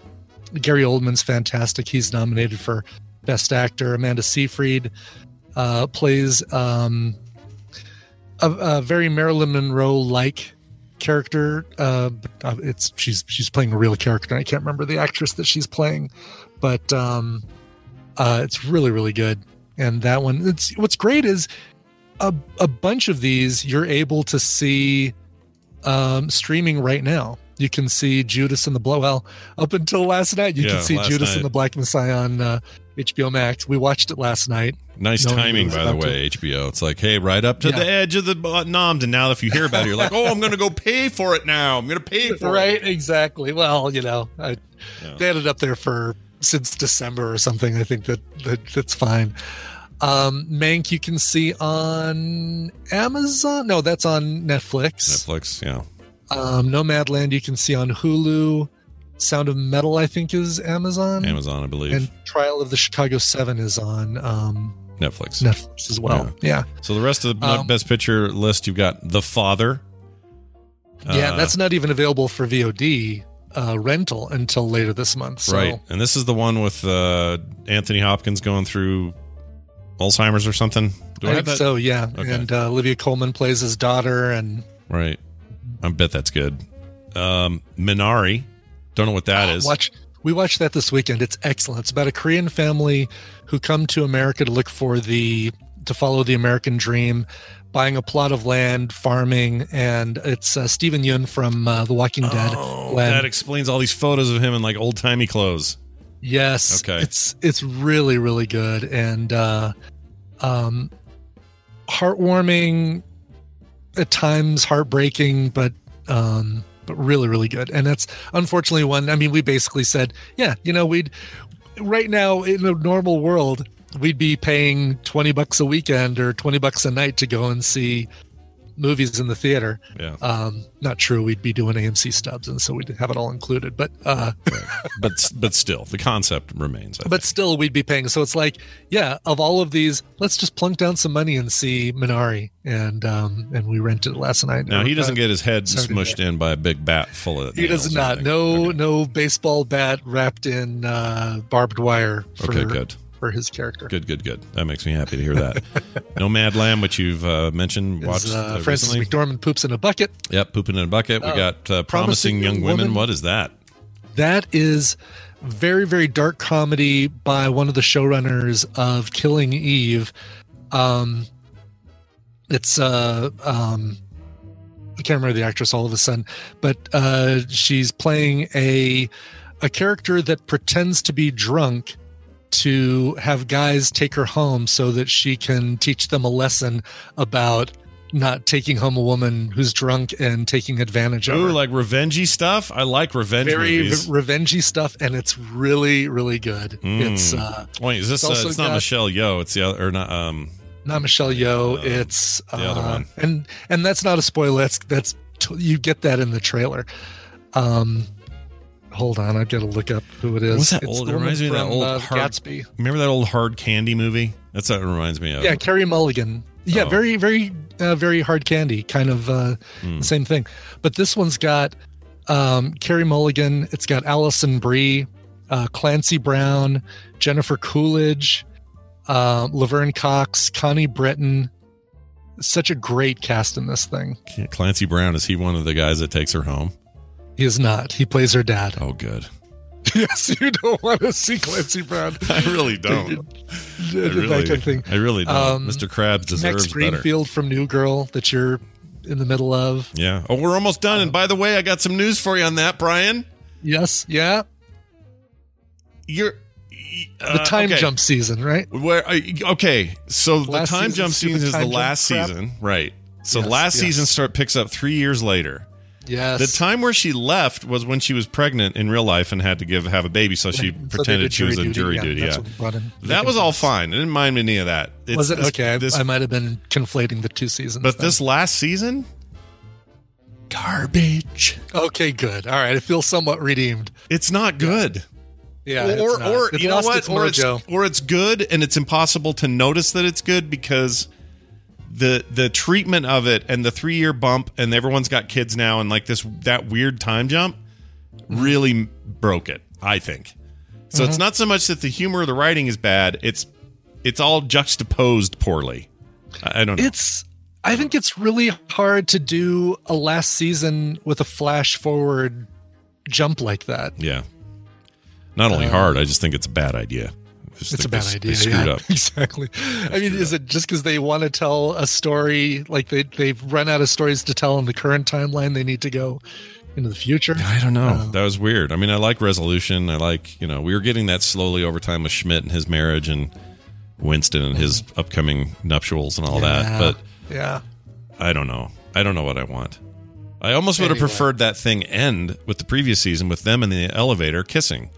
Gary Oldman's fantastic. He's nominated for best actor. Amanda Seyfried uh plays um a, a very Marilyn Monroe like character. Uh, uh, it's she's she's playing a real character. I can't remember the actress that she's playing, but um, uh, it's really really good. And that one, it's what's great is a a bunch of these you're able to see um, streaming right now. You can see Judas and the Blow. Well, up until last night, you Yeah, can see Judas night. and the Black Messiah on uh, HBO Max. We watched it last night. nice it timing, by the way. HBO. It's like, hey, right up to Yeah. the edge of the uh, noms, and now if you hear about it, you're like, oh, I'm going to go pay for it now. I'm going to pay for it. right exactly well you know I, Yeah. they had it up there for since december or something i think that, that that's fine um mank you can see on amazon no that's on netflix Netflix. Yeah. Um, Nomadland you can see on Hulu. Sound of Metal, I think, is Amazon. Amazon, I believe. And Trial of the Chicago Seven is on um, Netflix. Netflix as well. Yeah. So the rest of the Um, best picture list, you've got The Father. Yeah, Uh, that's not even available for VOD uh, rental until later this month. So right. And this is the one with uh, Anthony Hopkins going through Alzheimer's or something. Do I, I have think that? so, yeah. Okay. And uh, Olivia Colman plays his daughter, and Right. I bet that's good. Um, Minari. Don't know what that is. watch. We watched that this weekend. It's excellent. It's about a Korean family who come to America to look for the to follow the American dream, buying a plot of land, farming, and it's uh, Steven Yeun from uh, The Walking Dead. Oh, Glenn. that explains all these photos of him in like old timey clothes. Yes. Okay. It's it's really really good and uh um heartwarming at times heartbreaking but um but really really good. And that's unfortunately one I mean we basically said, yeah, you know, we'd right now in a normal world we'd be paying 20 bucks a weekend or 20 bucks a night to go and see movies in the theater. Yeah. Um not true we'd be doing AMC stubs and so we'd have it all included. But uh But but still, the concept remains. I but still we'd be paying so it's like yeah of all of these let's just plunk down some money and see minari and um and we rented it last night Now he doesn't Uh, get his head smushed in by a big bat full of. he does not no no baseball bat wrapped in uh barbed wire for, Okay, good. For his character Good, good, good. That makes me happy to hear that. Nomad Lamb, which you've uh, mentioned, watched uh, uh, francis recently. mcdormand poops in a bucket Yep, pooping in a bucket. We Uh, got uh, promising, young women. What is that? that is very very dark comedy by one of the showrunners of killing eve um it's uh um i can't remember the actress all of a sudden but uh she's playing a a character that pretends to be drunk to have guys take her home so that she can teach them a lesson about not taking home a woman who's drunk and taking advantage of Ooh, her like revengey stuff. I like revenge very movies. re- revengey stuff and it's really really good Mm. it's uh Wait, is this? it's uh, it's not got- Michelle Yeoh. It's the other, or not? Um, not michelle Yeoh. it's uh, the other one. and and that's not a spoiler that's that's t- you get that in the trailer um hold on i've got to look up who it is what's that It's old? It reminds me of that old uh, hard, gatsby Remember that old hard candy movie? That's what it reminds me of. yeah carey mulligan yeah Oh. very very uh, very hard candy kind of uh Hmm. same thing but this one's got um carey mulligan it's got alison brie uh clancy brown jennifer coolidge uh, laverne cox connie britton such a great cast in this thing Clancy Brown is he one of the guys that takes her home? He is not he plays her dad Oh, good. yes you don't want to see clancy brown I really don't. I really, kind of thing I really don't. Um, Mr. Krabs deserves Max better. greenfield from new girl that you're in the middle of Yeah. Oh, we're almost done. And by the way, I got some news for you on that, Brian. yes yeah You're the uh, time okay. jump season right Where uh, okay, so the time jump season is the last season, right? So Yes, last yes. season start picks up three years later. Yes The time where she left was when she was pregnant in real life and had to give have a baby, so she So pretended she was in jury Yeah, duty. Yeah, that was all fine. I didn't mind any of that. It's was it okay? I- this- I, might have been conflating the two seasons. but then. this last season, garbage. okay, good. All right, I feel somewhat redeemed. It's not good. Yeah, or it's or, not. or It you know what? its Or it's, or it's good and it's impossible to notice that it's good because the the treatment of it and the three year bump and everyone's got kids now and like this that weird time jump really broke it. I think. So Mm-hmm. it's not so much that the humor of the writing is bad. It's it's all juxtaposed poorly. I, I don't know. It's. I think it's really hard to do a last season with a flash forward jump like that. yeah. Not only hard, I just think it's a bad idea. Just It's a bad they- idea. They yeah, up. exactly. I mean, is it just because they want to tell a story? Like they they've run out of stories to tell in the current timeline. They need to go into the future. I don't know. Um, that was weird. I mean, I like resolution. I like, you know, we were getting that slowly over time with Schmidt and his marriage and Winston and his upcoming nuptials and all that. But yeah, I don't know. I don't know what I want. I almost would have preferred that thing end with the previous season with them in the elevator kissing.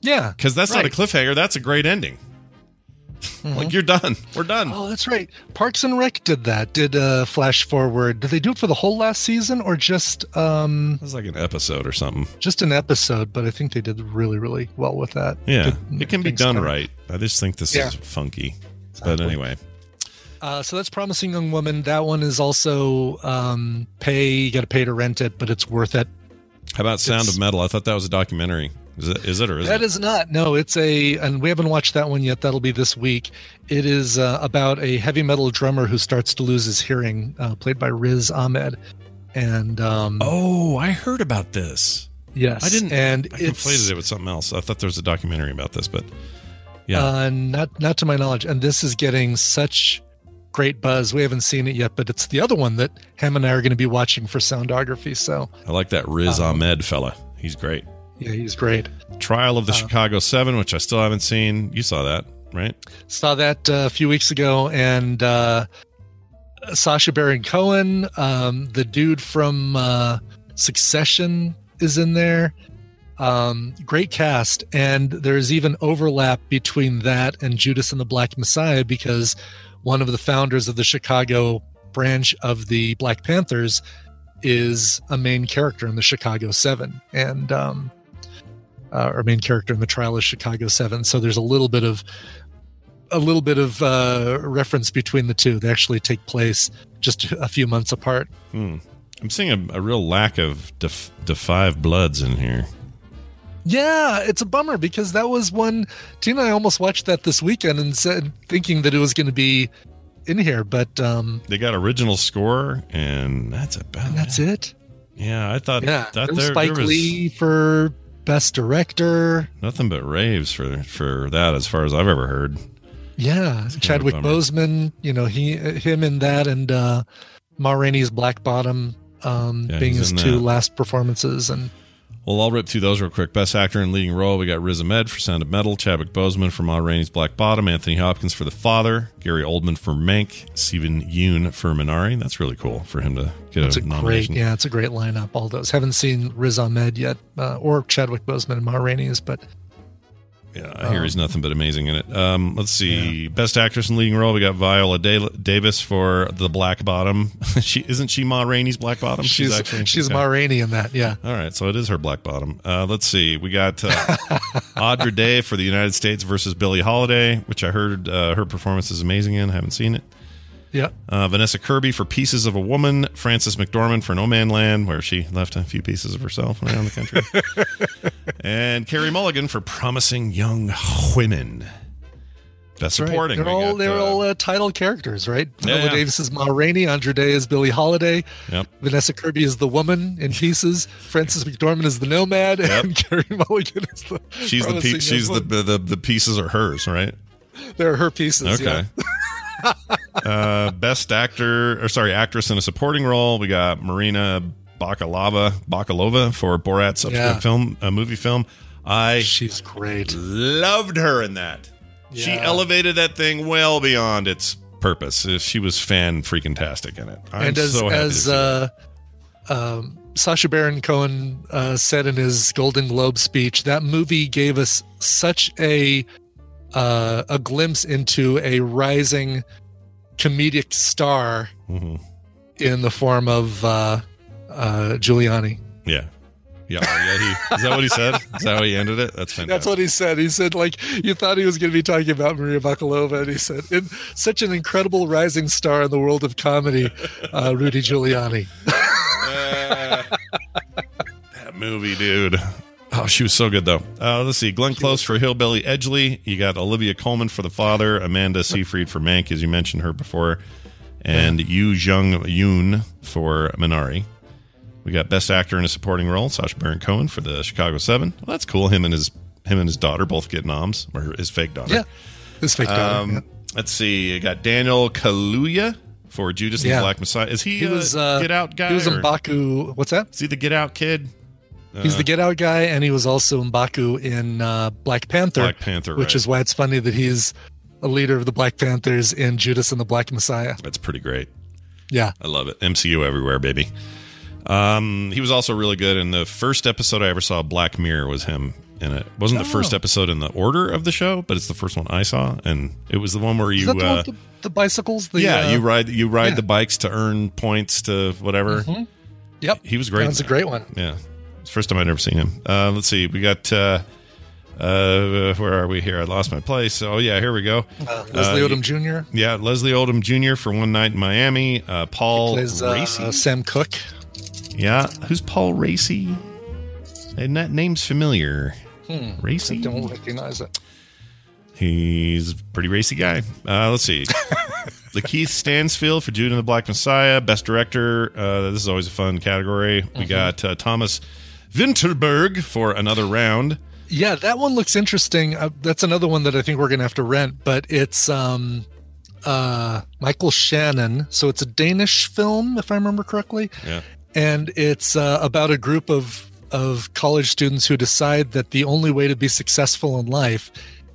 Yeah. Because that's not a cliffhanger. That's a great ending. Like you're done. We're done. Oh, that's right. Parks and Rec did that. Did uh, Flash Forward? Did they do it for the whole last season or just um It was like an episode or something. just an episode? But I think they did really, really well with that. Yeah, Good- it can be done right. I just think this Yeah. is funky. But anyway, Uh, so that's Promising Young Woman. That one is also um, pay. You got to pay to rent it, but it's worth it. how about Sound It's- of Metal? I thought that was a documentary. Is it? Is it or is That it? is not. No, it's a, and we haven't watched that one yet. That'll be this week. It is uh, about a heavy metal drummer who starts to lose his hearing, uh, played by Riz Ahmed. And um, oh, I heard about this. yes, I didn't. And I it's conflated it with something else. I thought there was a documentary about this, but yeah, uh, not not to my knowledge. And this is getting such great buzz. We haven't seen it yet, but it's the other one that Ham and I are going to be watching for soundography. So I like that Riz um, Ahmed fella. He's great. Yeah, he's great. Trial of the Uh, Chicago Seven, which I still haven't seen. You saw that, right? Saw that uh, a few weeks ago, and uh, Sacha Baron Cohen, um, the dude from uh, Succession, is in there. Um, great cast, and there's even overlap between that and Judas and the Black Messiah because one of the founders of the Chicago branch of the Black Panthers is a main character in the Chicago Seven, and um, uh, or main character in the trial of Chicago Seven. So there's a little bit of a little bit of uh, reference between the two. They actually take place just a few months apart. Hmm. I'm seeing a, a real lack of def, Five Bloods in here. Yeah, it's a bummer because that was one. Tina and I almost watched that this weekend and said thinking that it was going to be in here, but um, They got original score, and that's about that's it. Yeah, I thought Yeah, that there, Spike there was Lee for best director. nothing but raves for for that, as far as I've ever heard. Yeah, Chadwick bummer. Boseman. You know he him in that and uh, Ma Rainey's Black Bottom um, Yeah, being his two that. last performances and. Well, I'll rip through those real quick. Best actor in leading role, we got Riz Ahmed for Sound of Metal, Chadwick Boseman for Ma Rainey's Black Bottom, Anthony Hopkins for The Father, Gary Oldman for Mank, Steven Yeun for Minari. That's really cool for him to get It's a, a great, nomination. yeah, it's a great lineup. All those haven't seen Riz Ahmed yet, uh, or Chadwick Boseman and Ma Rainey's, but Yeah, I hear Um, he's nothing but amazing in it. Um, let's see, best actress in leading role, we got Viola Da- Davis for The Black Bottom. she isn't she Ma Rainey's Black Bottom? she's she's, Ma Rainey in that. Yeah, All right, so it is her black bottom. Uh, let's see. We got uh, Andra Day for the United States versus Billie Holiday, which I heard uh, her performance is amazing in. I haven't seen it. Yeah. Uh, Vanessa Kirby for Pieces of a Woman. Frances McDormand for No Man Land, where she left a few pieces of herself around the country. and Carey Mulligan for Promising Young Women. Best That's right. supporting. They're we all got, they're uh, all uh, title characters, right? Viola yeah. Davis is Ma Rainey, Andra Day is Billie Holiday, Yep. Vanessa Kirby is the woman in Pieces, Frances McDormand is the Nomad, Yep. and Carey Mulligan is the. She's the pe- she's the, woman. the the pieces are hers, right? They're her pieces. Okay. yeah. uh, best actor, or sorry, actress in a supporting role. We got Marina Bakalova, Bakalova for Borat's subsequent Yeah. film, a movie film. I She's great. loved her in that. She elevated that thing well beyond its purpose. Uh, She was fan freaking tastic in it. I'm and as so as uh, um, Sacha Baron Cohen uh, said in his Golden Globe speech, that movie gave us such a uh, a glimpse into a rising comedic star Mhm. in the form of uh, uh, Giuliani. yeah. Yeah, yeah he, is that what he said? Is that how he ended it? That's fantastic. That's what he said. He said, like, you thought he was going to be talking about Maria Bakalova, and he said, in such an incredible rising star in the world of comedy, uh, Rudy Giuliani. Uh, that movie, dude. Oh, she was so good though. Uh, let's see, Glenn Close for Hillbilly Elegy. You got Olivia Colman for the father, Amanda Seyfried for Mank, as you mentioned her before, and Yu Jung Yoon for Minari. We got Best Actor in a Supporting Role, Sacha Baron Cohen for the Chicago Seven. Well, that's cool. Him and his him and his daughter both get noms, or his fake daughter. Yeah. His fake daughter. Um, yeah. Let's see. You got Daniel Kaluuya for Judas and the Black Messiah. Is he, He was uh, Get Out guy? He was in Mbaku. What's that? is he the Get Out kid? He's the Get Out guy, and he was also in Mbaku in uh, Black Panther. Black Panther, which right. is why it's funny that he's a leader of the Black Panthers in Judas and the Black Messiah. That's pretty great. Yeah, I love it. MCU everywhere, baby. Um, he was also really good in the first episode I ever saw. Black Mirror was him. and it wasn't the first Oh. episode in the order of the show, but it's the first one I saw, and it was the one where you. the, one uh, with the, bicycles? The, yeah, uh, you ride you ride yeah. the bikes to earn points to whatever. Mhm. Yep. He was great. That's a great one. Yeah, it's first time I'd ever seen him. Uh, let's see, we got. Uh, uh, where are we here? I lost my place. Oh yeah, here we go. Uh, Leslie Uh, Odom Jr. Yeah, Leslie Odom Jr. for one night in Miami. Uh, Paul plays uh, Racy. Sam Cooke. Yeah, who's Paul Raci? And that name's familiar. Hmm. Racy? I don't recognize it. He's a pretty racy guy. Uh, let's see. the Keith Stanfield for Jude and the Black Messiah. Best director. Uh, this is always a fun category. We Mhm. got uh, Thomas Vinterberg for another round. Yeah, that one looks interesting. Uh, that's another one that I think we're gonna have to rent, but it's um uh Michael Shannon. So it's a Danish film, if I remember correctly. Yeah. And it's uh, about a group of of college students who decide that the only way to be successful in life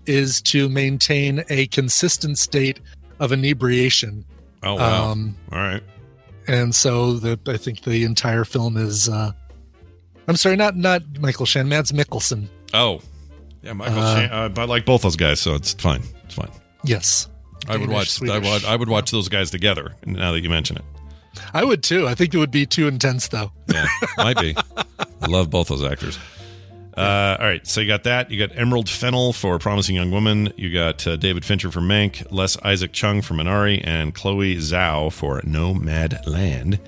is to maintain a consistent state of inebriation. Oh, wow. Um, All right. and so the I think the entire film is uh I'm sorry, not not Michael Shannon, Mads Mikkelsen. Oh. Yeah, Michael Uh, Shan- uh, I like both those guys, so it's fine. It's fine. Yes. I would watch. I would. I would watch those guys together. Now that you mention it, I would too. I think it would be too intense though. yeah, might be. I love both those actors. Uh, all right, so you got that. You got Emerald Fennell for Promising Young Woman. You got uh, David Fincher for Mank, Lee Isaac Chung for Minari, and Chloe Zhao for Nomad Land.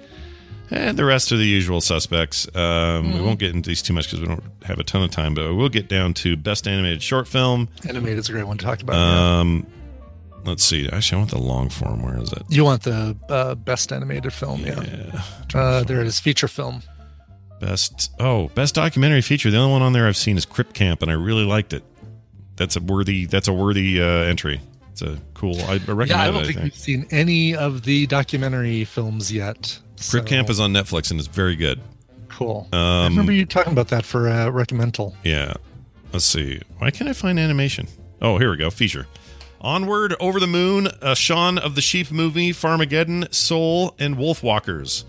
And the rest are the usual suspects. Um, We Mhm. won't get into these too much because we don't have a ton of time, but we'll get down to Best Animated Short Film. Animated is a great one to talk about. yeah. Um, let's see. Actually, I want the long form. Where is it? You want the uh, best animated film? Yeah. Uh, there it is, feature film. Best oh, best documentary feature. The only one on there I've seen is Crip Camp, and I really liked it. That's a worthy. That's a worthy uh, entry. It's a cool. I, I recommend Yeah, I it. don't I think we've seen any of the documentary films yet. Crip so- Camp is on Netflix and it's very good. Cool. I Um, remember you talking about that for uh, recommendal. Yeah. Let's see. Why can't I find animation? Oh, here we go. Feature. Onward, Over the Moon, a Shaun of the Sheep movie, Farmageddon, Soul, and Wolfwalkers.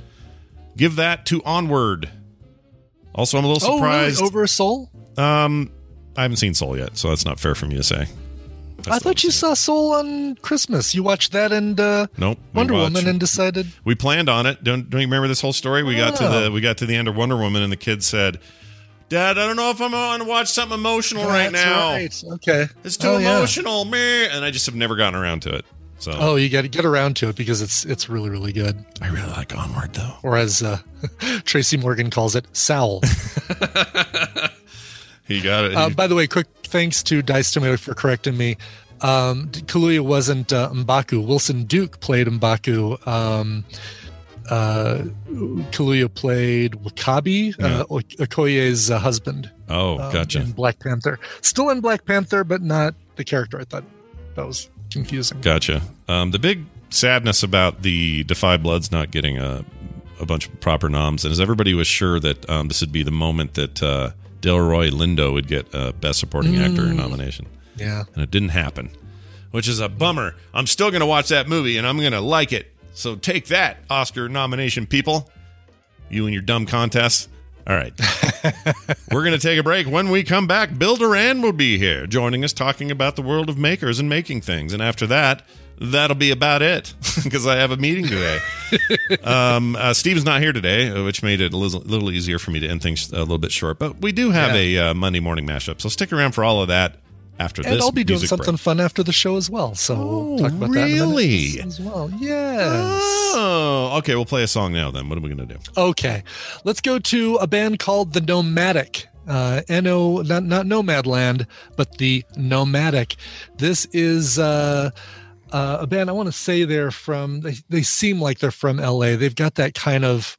Give that to Onward. Also, I'm a little Oh, really? surprised. Over a Soul? Um, I haven't seen Soul yet, so that's not fair for me to say. I thought you saw Soul on Christmas. You watched that and uh, Nope. Wonder watched- Woman and decided. We planned on it. Don't don't you remember this whole story? We got to the we got to the end of Wonder Woman, and the kid said, "Dad, I don't know if I'm going to watch something emotional right now. right. Okay. It's too Oh, yeah. emotional, meh." And I just have never gotten around to it. So Oh, you got to get around to it because it's it's really really good. I really like Onward though. Or as uh, Tracy Morgan calls it, Sowl. he got it. Uh, by the way, quick thanks to Dice Tomato for correcting me. Um, Kaluuya wasn't uh, Mbaku. Winston Duke played Mbaku. Um, uh, Kaluuya played W'Kabi, uh, Okoye's uh, husband. oh, um, gotcha. In Black Panther. Still in Black Panther, but not the character. I thought that was confusing. Gotcha. Um, the big sadness about the Da 5 Bloods not getting a a bunch of proper noms, and as everybody was sure that um, this would be the moment that uh, Delroy Lindo would get a Best Supporting Actor Mm. nomination. Yeah. and it didn't happen, which is a bummer. I'm still going to watch that movie and I'm going to like it. So take that, Oscar nomination people. You and your dumb contests. All right. We're going to take a break. When we come back, Bill Doran will be here joining us talking about the world of makers and making things. And after that, that'll be about it because I have a meeting today. um, uh, Steve's not here today, uh, which made it a little, little easier for me to end things a little bit short. But we do have a uh, Monday morning mashup. So stick around for all of that after And this. I'll be doing something break. fun after the show as well. So we'll talk about that really? as well. Yes. Oh, okay. We'll play a song now. Then what are we going to do? Okay, let's go to a band called the Nomadic. Uh, no, not not Nomadland, but the Nomadic. This is uh, uh, a band. I want to say they're from. They, they seem like they're from L.A. They've got that kind of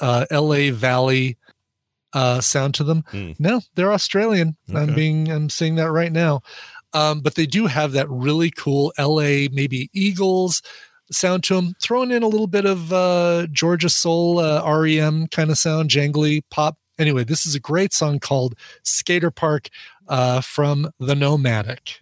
uh, L.A. Valley uh, sound to them. Hmm. No, they're Australian. I'm being. I'm seeing that right now. Um, but they do have that really cool L.A. maybe Eagles sound to them, throwing in a little bit of uh, Georgia soul, uh, REM kind of sound, jangly pop. Anyway, this is a great song called Skater Park uh, from The Nomadic.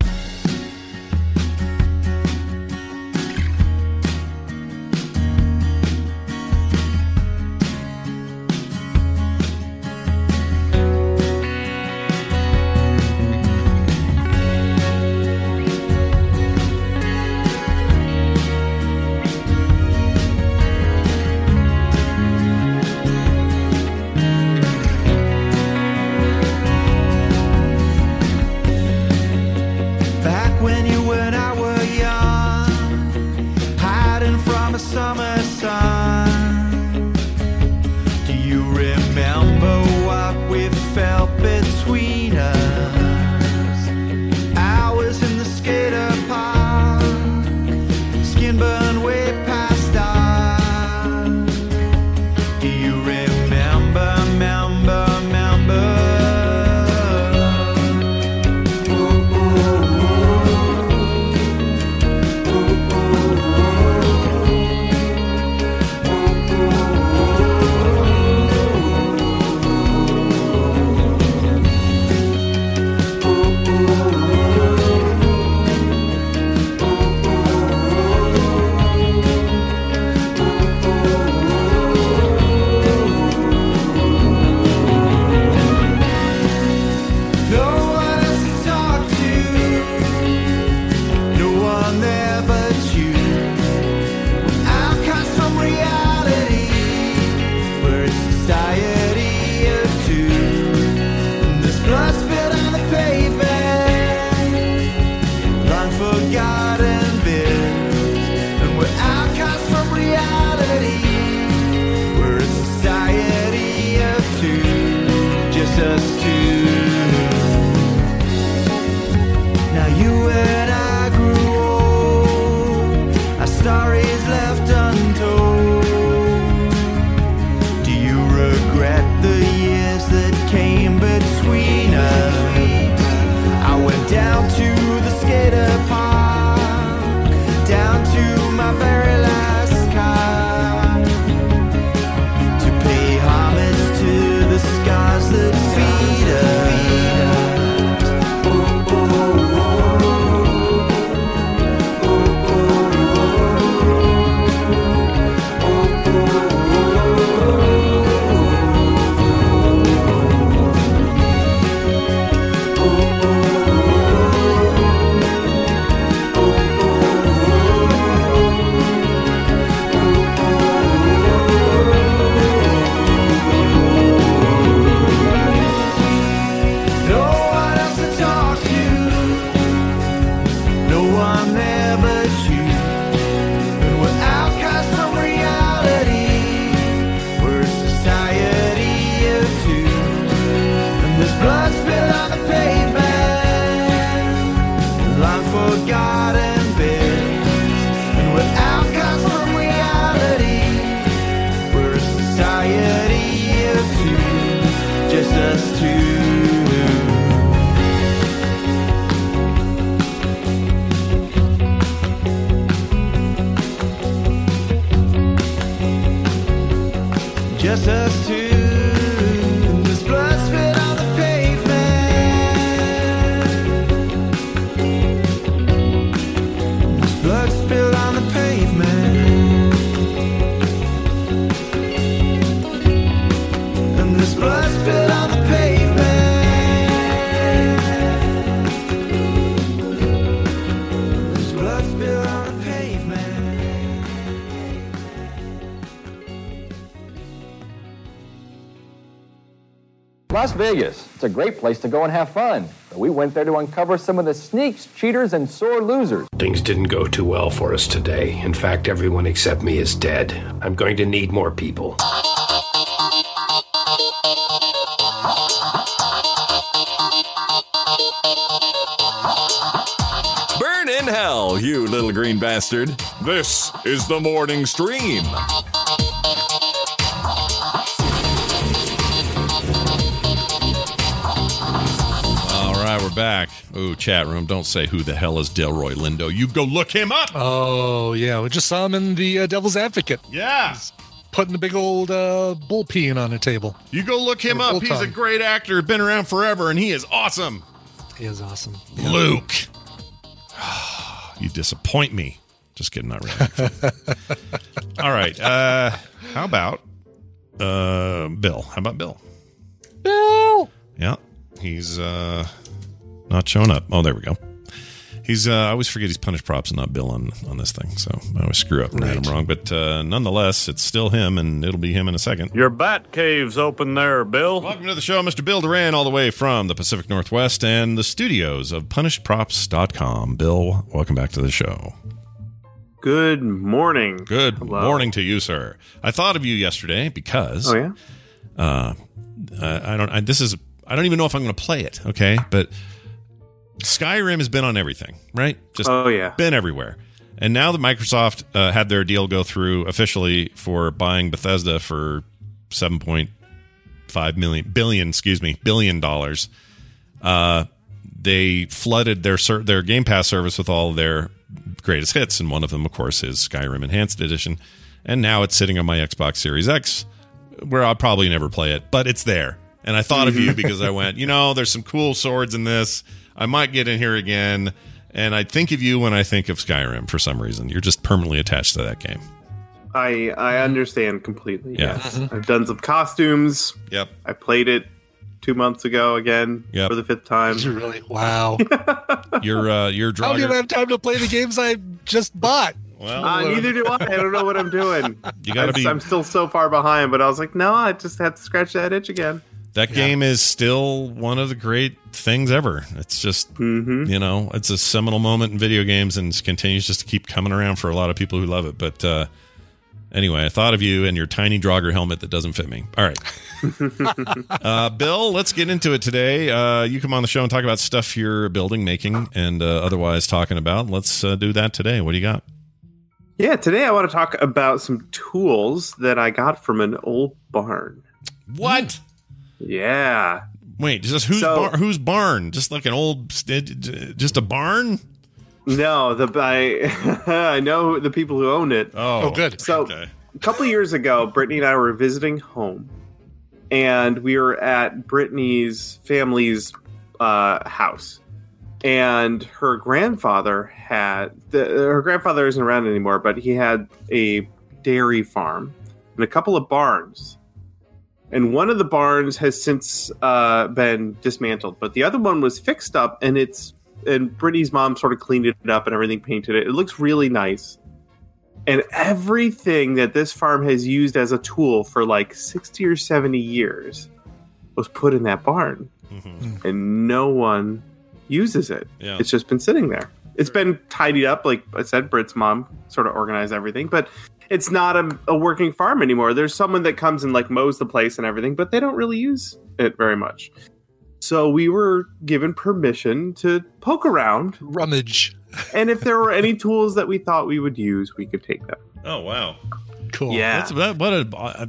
Vegas. It's a great place to go and have fun. But we went there to uncover some of the sneaks, cheaters, and sore losers. Things didn't go too well for us today. In fact, everyone except me is dead. I'm going to need more people. Burn in hell, you little green bastard. This is the morning stream. Back. Ooh, chat room. Don't say who the hell is Delroy Lindo. You go look him up. Oh yeah, we just saw him in the uh, Devil's Advocate. Yeah, He's putting a big old uh, bull peeing on a table. You go look him up. He's a great actor, been around forever, and he is awesome. He is awesome. Luke. you disappoint me. Just kidding, not really. All right. Uh, how about uh, Bill? How about Bill? Bill. Yeah, he's uh, not showing up. Oh, there we go. He's uh, I always forget he's punished props and not Bill on on this thing, so I always screw up and add him wrong. But uh, nonetheless, it's still him, and it'll be him in a second. Your bat cave's open there, Bill. Welcome to the show, Mr. Bill Doran, all the way from the Pacific Northwest and the studios of PunishedProps.com. Bill, welcome back to the show. Good morning. Good morning to you, sir. I thought of you yesterday because. Oh, yeah? Uh, I, I don't. I, this is. I don't even know if I'm going to play it. Okay, but Skyrim has been on everything, right? Just Oh, yeah. been everywhere. And now that Microsoft uh, had their deal go through officially for buying Bethesda for seven point five million billion, excuse me, billion dollars, uh, they flooded their their Game Pass service with all their greatest hits, and one of them, of course, is Skyrim Enhanced Edition. And now it's sitting on my Xbox Series X, where I'll probably never play it, but it's there. And I thought of you because I went, you know, there's some cool swords in this. I might get in here again. And I think of you when I think of Skyrim for some reason. You're just permanently attached to that game. I I understand completely. Yeah. Yes. I've done some costumes. Yep. I played it two months ago again Yep. for the fifth time. Did you really? Wow. You're uh, you're drawing. I don't even Draugr. have time to play the games I just bought. Well, Uh, neither do I. I don't know what I'm doing. You gotta I'm, be- I'm still so far behind, but I was like, no, I just had to scratch that itch again. That game is still one of the great things ever. It's just, Mm-hmm. you know, it's a seminal moment in video games and continues just to keep coming around for a lot of people who love it. But uh, anyway, I thought of you and your tiny Draugr helmet that doesn't fit me. All right. uh, Bill, let's get into it today. Uh, you come on the show and talk about stuff you're building, making, and uh, otherwise talking about. Let's uh, do that today. What do you got? Yeah, today I want to talk about some tools that I got from an old barn. What? Yeah. Wait, just whose So- bar- whose barn? Just like an old, just a barn? No, the I I know the people who own it. Oh, good. So a couple of years ago, Brittany and I were visiting home, and we were at Brittany's family's uh, house, and her grandfather had the, her grandfather isn't around anymore, but he had a dairy farm and a couple of barns. And one of the barns has since uh, been dismantled, but the other one was fixed up, and it's and Brittany's mom sort of cleaned it up and everything, painted it. It looks really nice. And everything that this farm has used as a tool for like 60 or 70 years was put in that barn. And no one uses it. Yeah. It's just been sitting there. It's been tidied up. Like I said, Britt's mom sort of organized everything, but it's not a, a working farm anymore. There's someone that comes and like mows the place and everything, but they don't really use it very much. So we were given permission to poke around, rummage, and if there were any tools that we thought we would use, we could take them. Oh wow, cool. Yeah. That's, that, what a uh,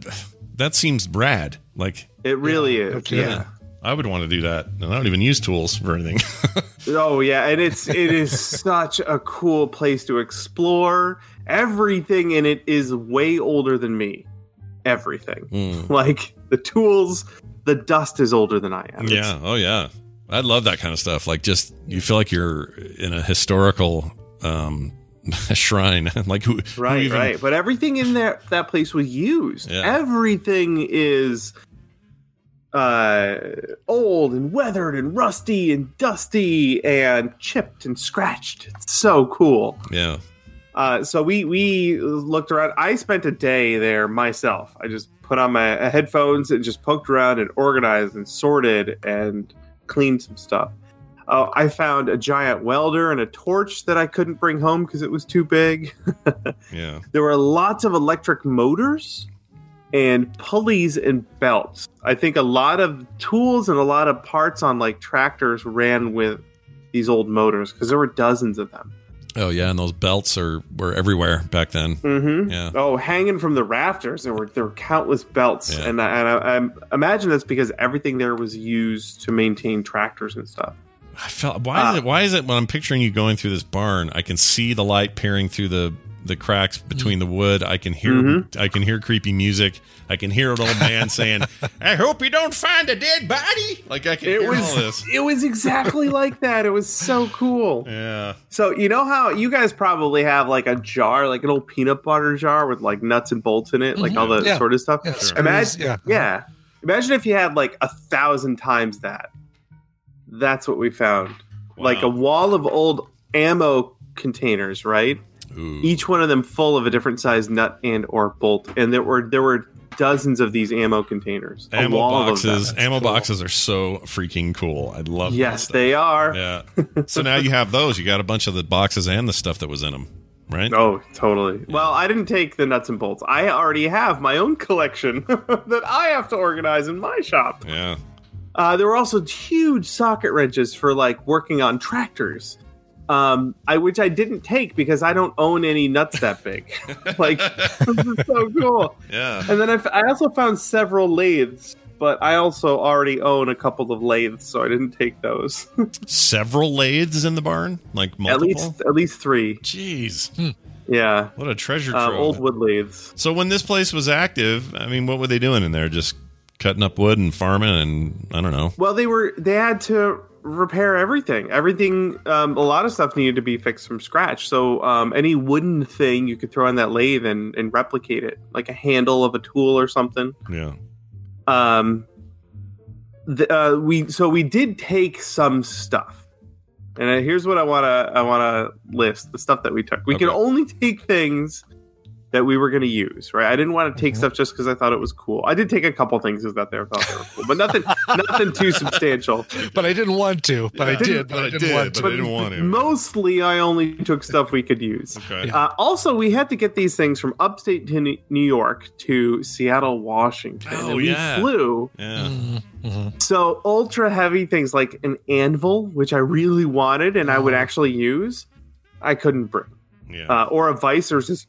that seems rad. Like It really is. Okay. Yeah. I would want to do that, and I don't even use tools for anything. Oh yeah, and it's it is such a cool place to explore. Everything in it is way older than me. Everything. Mm. Like the tools, the dust is older than I am. It's- yeah. Oh yeah. I love that kind of stuff. Like just you feel like you're in a historical um shrine. like who? who Right, even- right. But everything in that that place was used. Yeah. Everything is uh old and weathered and rusty and dusty and chipped and scratched. It's so cool. Yeah. Uh, so we we looked around. I spent a day there myself. I just put on my headphones and just poked around and organized and sorted and cleaned some stuff. Uh, I found a giant welder and a torch that I couldn't bring home because it was too big. Yeah. there were lots of electric motors and pulleys and belts. I think a lot of tools and a lot of parts on like tractors ran with these old motors because there were dozens of them. Oh yeah, and those belts are were everywhere back then. Mm-hmm. Yeah. Oh, hanging from the rafters, there were there were countless belts, Yeah. and I, and I, I imagine that's because everything there was used to maintain tractors and stuff. I felt why is it why is it when I'm picturing you going through this barn, I can see the light peering through the the cracks between the wood. I can hear Mhm. I can hear creepy music. I can hear an old man saying, "I hope you don't find a dead body." Like I can It hear was all this. it was exactly like that. It was so cool. Yeah. So you know how you guys probably have like a jar, like an old peanut butter jar with like nuts and bolts in it, like all the Mm-hmm. Yeah. sort of stuff. Yeah, screws, Imagine, yeah. yeah. Imagine if you had like a thousand times that. That's what we found. Like a wall of old ammo containers, right? Each one of them full of a different size nut and or bolt, and there were there were dozens of these ammo containers. Ammo wall of them. boxes. Ammo boxes are so freaking cool. I love. that Yes, they are. Yeah. So now you have those. You got a bunch of the boxes and the stuff that was in them, right? Oh, totally. Well, I didn't take the nuts and bolts. I already have my own collection that I have to organize in my shop. Yeah. Uh, there were also huge socket wrenches for like working on tractors, um, I which I didn't take because I don't own any nuts that big. like, this is so cool. Yeah. And then I, f- I also found several lathes, but I also already own a couple of lathes, so I didn't take those. Several lathes in the barn, like at multiple. least, at least three. Jeez. Yeah. What a treasure Um, trove. old wood lathes. So when this place was active, I mean, what were they doing in there? Just cutting up wood and farming, and I don't know. Well, they were they had to repair everything. Everything, um, a lot of stuff needed to be fixed from scratch. So um, any wooden thing you could throw on that lathe and, and replicate it, like a handle of a tool or something. Yeah. Um, the, uh, we so we did take some stuff, and here's what I want to I want to list the stuff that we took. We can only take things that we were going to use, right? I didn't want to take stuff just because I thought it was cool. I did take a couple things that they thought they were cool, but nothing nothing too substantial. But I didn't want to. But I Yeah. did. But, I didn't want to. Mostly, I only took stuff we could use. Okay. Uh, also, we had to get these things from upstate to New New York to Seattle, Washington. Oh, and we yeah. flew. Yeah. So ultra heavy things like an anvil, which I really wanted and I would actually use, I couldn't bring. Yeah. Uh, or a vice. or this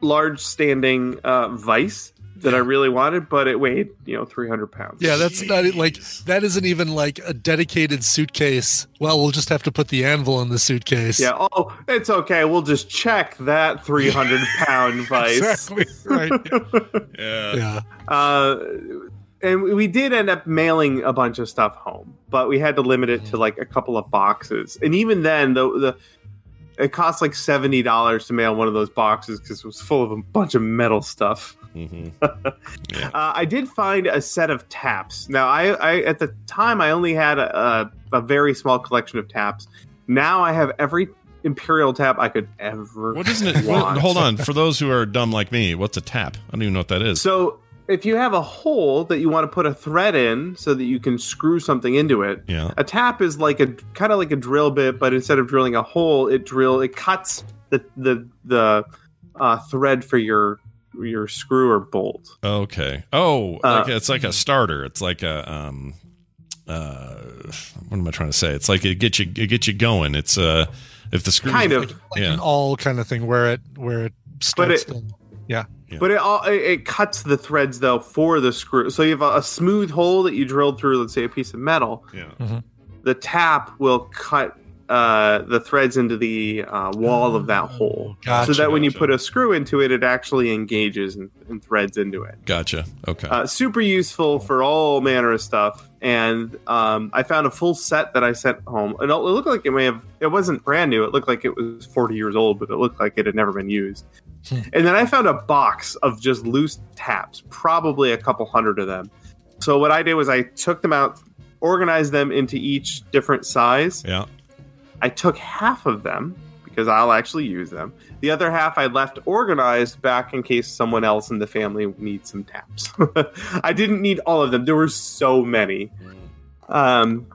large standing uh, vice that I really wanted, but it weighed you know 300 pounds. Yeah, that's not e, like that isn't even like a dedicated suitcase. Well, we'll just have to put the anvil in the suitcase. Yeah. Oh, it's okay. We'll just check that 300 pound vice. Exactly. Right. Yeah. Yeah. Uh, and we did end up mailing a bunch of stuff home, but we had to limit it to like a couple of boxes. And even then, the the it cost like seventy dollars to mail one of those boxes because it was full of a bunch of metal stuff. Mm-hmm. uh, I did find a set of taps. Now, I, I at the time I only had a, a, a very small collection of taps. Now I have every imperial tap I could ever. What isn't it? want. Well, hold on. For those who are dumb like me, what's a tap? I don't even know what that is. So if you have a hole that you want to put a thread in so that you can screw something into it, Yeah. a tap is like a kind of like a drill bit, but instead of drilling a hole, it drill it cuts the the the uh, thread for your your screw or bolt. Okay. Oh, Uh, like it's like a starter. It's like a um uh what am I trying to say? It's like it gets you it gets you going. It's uh if the screw Kind of. Like yeah. an all kind of thing where it where it But starts. it- to- yeah. But it, all, it it cuts the threads though for the screw. So you have a, a smooth hole that you drilled through, let's say a piece of metal. Yeah. Mm-hmm. The tap will cut uh, the threads into the uh, wall of that hole, so Gotcha, that when you put a screw into it, it actually engages and, and threads into it. Gotcha. Okay. Uh, super useful for all manner of stuff. And um, I found a full set that I sent home. And it looked like it may have, it wasn't brand new. It looked like it was 40 years old, but it looked like it had never been used. and then I found a box of just loose taps, probably a couple hundred of them. So what I did was I took them out, organized them into each different size. Yeah. I took half of them because I'll actually use them. The other half I left organized back in case someone else in the family needs some taps. I didn't need all of them. There were so many. Um,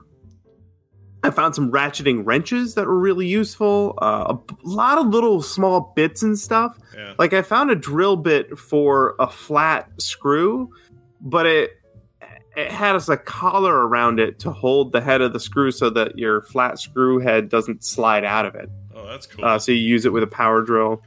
I found some ratcheting wrenches that were really useful. Uh, a lot of little small bits and stuff. Yeah. Like I found a drill bit for a flat screw, but it it has a collar around it to hold the head of the screw so that your flat screw head doesn't slide out of it. Oh, that's cool. Uh, so you use it with a power drill.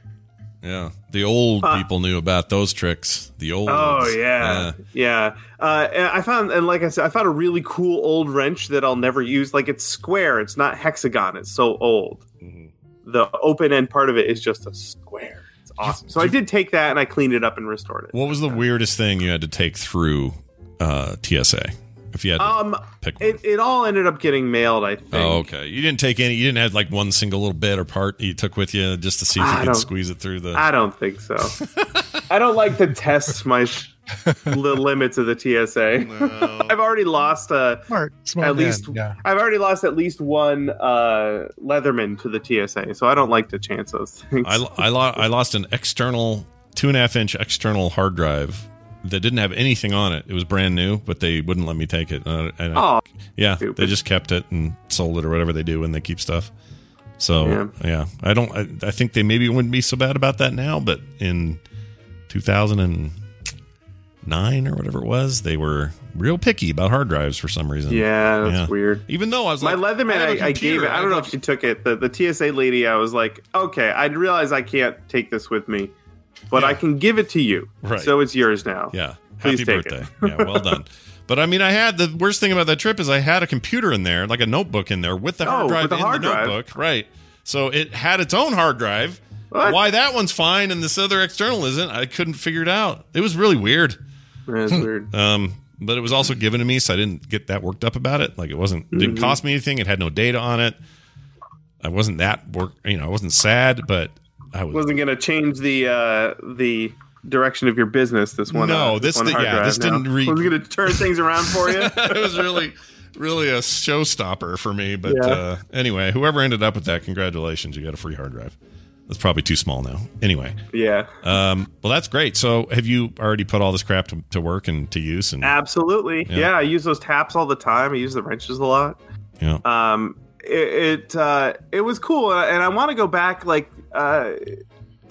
Yeah. The old Uh, people knew about those tricks. The old Oh ones. yeah, yeah. Uh, I found, and like I said, I found a really cool old wrench that I'll never use. Like it's square, it's not hexagon. It's so old. Mm-hmm. The open end part of it is just a square. It's awesome. So I did take that and I cleaned it up and restored it. What was the weirdest thing you had to take through uh, TSA? If you had to Um, pick it, it all ended up getting mailed. I think. Oh, okay. You didn't take any. You didn't have like one single little bit or part you took with you just to see if I you could squeeze it through the. I don't think so. I don't like to test my the limits of the TSA. I've already lost uh, Smart, smart at man, least yeah. I've already lost at least one uh, Leatherman to the TSA, so I don't like to chance those things. I, I, lo- I lost an external two and a half inch external hard drive that didn't have anything on it. It was brand new, but they wouldn't let me take it. Uh, and I- yeah, stupid. they just kept it and sold it or whatever they do when they keep stuff. So yeah, I don't. I, I think they maybe wouldn't be so bad about that now, but in 2009 or whatever it was, they were real picky about hard drives for some reason. Yeah, that's Yeah. weird. Even though I was my like, Leatherman, I have a I, I gave it. I don't know if she took it. The, the TSA lady, I was like, okay, I realize I can't take this with me, but I can give it to you. Right. So it's yours now. Yeah. Please Happy birthday. yeah, well done. But I mean, I had the worst thing about that trip is I had a computer in there, like a notebook in there with the hard Oh, drive the in hard the drive. notebook. Right. So it had its own hard drive. What? Why that one's fine and this other external isn't, I couldn't figure it out. It was really weird. That's weird. Um, but it was also given to me, so I didn't get that worked up about it. Like it wasn't it didn't cost me anything. It had no data on it. I wasn't that work. You know, I wasn't sad, but I was. Wasn't going to change the uh, the direction of your business. This one. No, uh, this one did- yeah, this now. didn't re- Wasn't going to turn things around for you. it was really really a showstopper for me. But Yeah. uh, anyway, whoever ended up with that, congratulations, you got a free hard drive. That's probably too small now. Anyway, yeah. um, well, that's great. So, have you already put all this crap to, to work and to use? And Absolutely. Yeah. Yeah. I use those taps all the time. I use the wrenches a lot. Yeah. Um, it it, uh, it was cool, uh, and I want to go back like uh,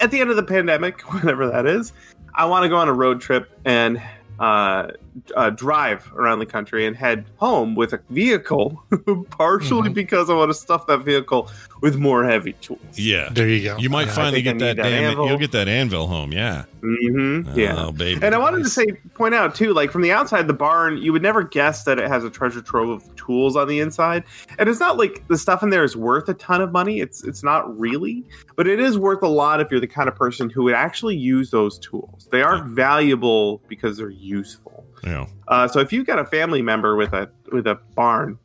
at the end of the pandemic, whatever that is. I want to go on a road trip and uh, uh, drive around the country and head home with a vehicle, partially because I want to stuff that vehicle with more heavy tools. yeah, There you go. You might Yeah, finally get that, that damn. anvil. You'll get that anvil home. Yeah. Mm-hmm. yeah, Oh, baby. And I wanted to say, point out too, like from the outside, the barn, you would never guess that it has a treasure trove of tools on the inside. And it's not like the stuff in there is worth a ton of money. It's it's not really, but it is worth a lot if you're the kind of person who would actually use those tools. They are valuable because they're useful. Yeah. Uh, so if you've got a family member with a with a barn,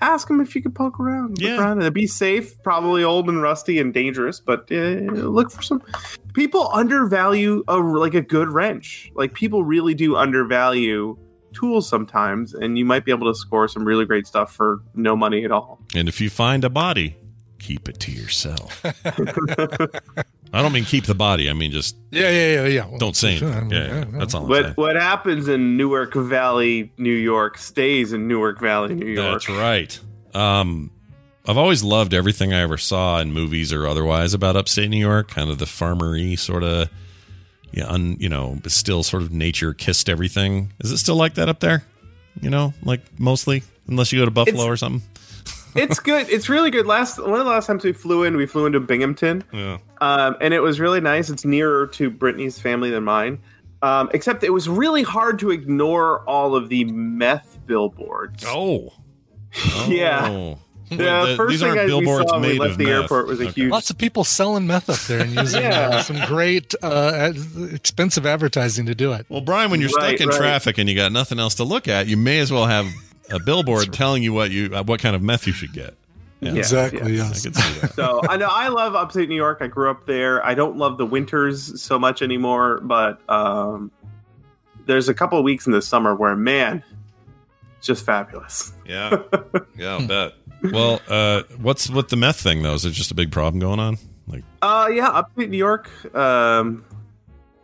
ask them if you could poke around. Look Yeah. around. It'd be safe, probably old and rusty and dangerous, but uh, look for some. People undervalue a like a good wrench. Like people really do undervalue tools sometimes, and you might be able to score some really great stuff for no money at all. And if you find a body, keep it to yourself. I don't mean keep the body. I mean just Yeah, yeah, yeah, yeah. Well, don't say sure, anything. I mean, Yeah, yeah, yeah, that's all I'm saying. What what happens in Newark Valley, New York, stays in Newark Valley, New York. That's right. Um, I've always loved everything I ever saw in movies or otherwise about upstate New York, kind of the farmery sort of, yeah, un, you know, but still sort of nature kissed everything. Is it still like that up there? You know, like mostly, unless you go to Buffalo It's- or something. It's good. It's really good. Last one of the last times we flew in, we flew into Binghamton. Yeah. um, and it was really nice. It's nearer to Brittany's family than mine. Um, except it was really hard to ignore all of the meth billboards. Oh, yeah. Oh. The Wait, the- first these thing aren't I, billboards saw when we left the meth. airport was a Okay. huge. Lots of people selling meth up there and using Yeah. uh, some great uh, expensive advertising to do it. Well, Brian, when you're Right, stuck in right. traffic and you got nothing else to look at, you may as well have a billboard telling you what you uh, what kind of meth you should get. Yeah. Yes, exactly. yes. Yes. could see that. so I know I love upstate New York. I grew up there. I don't love the winters so much anymore, but um, there's a couple of weeks in the summer where man, just fabulous. Yeah, yeah, I'll bet. Well, uh, what's with the meth thing though? Is it just a big problem going on? Like, Uh, yeah, upstate New York. Um,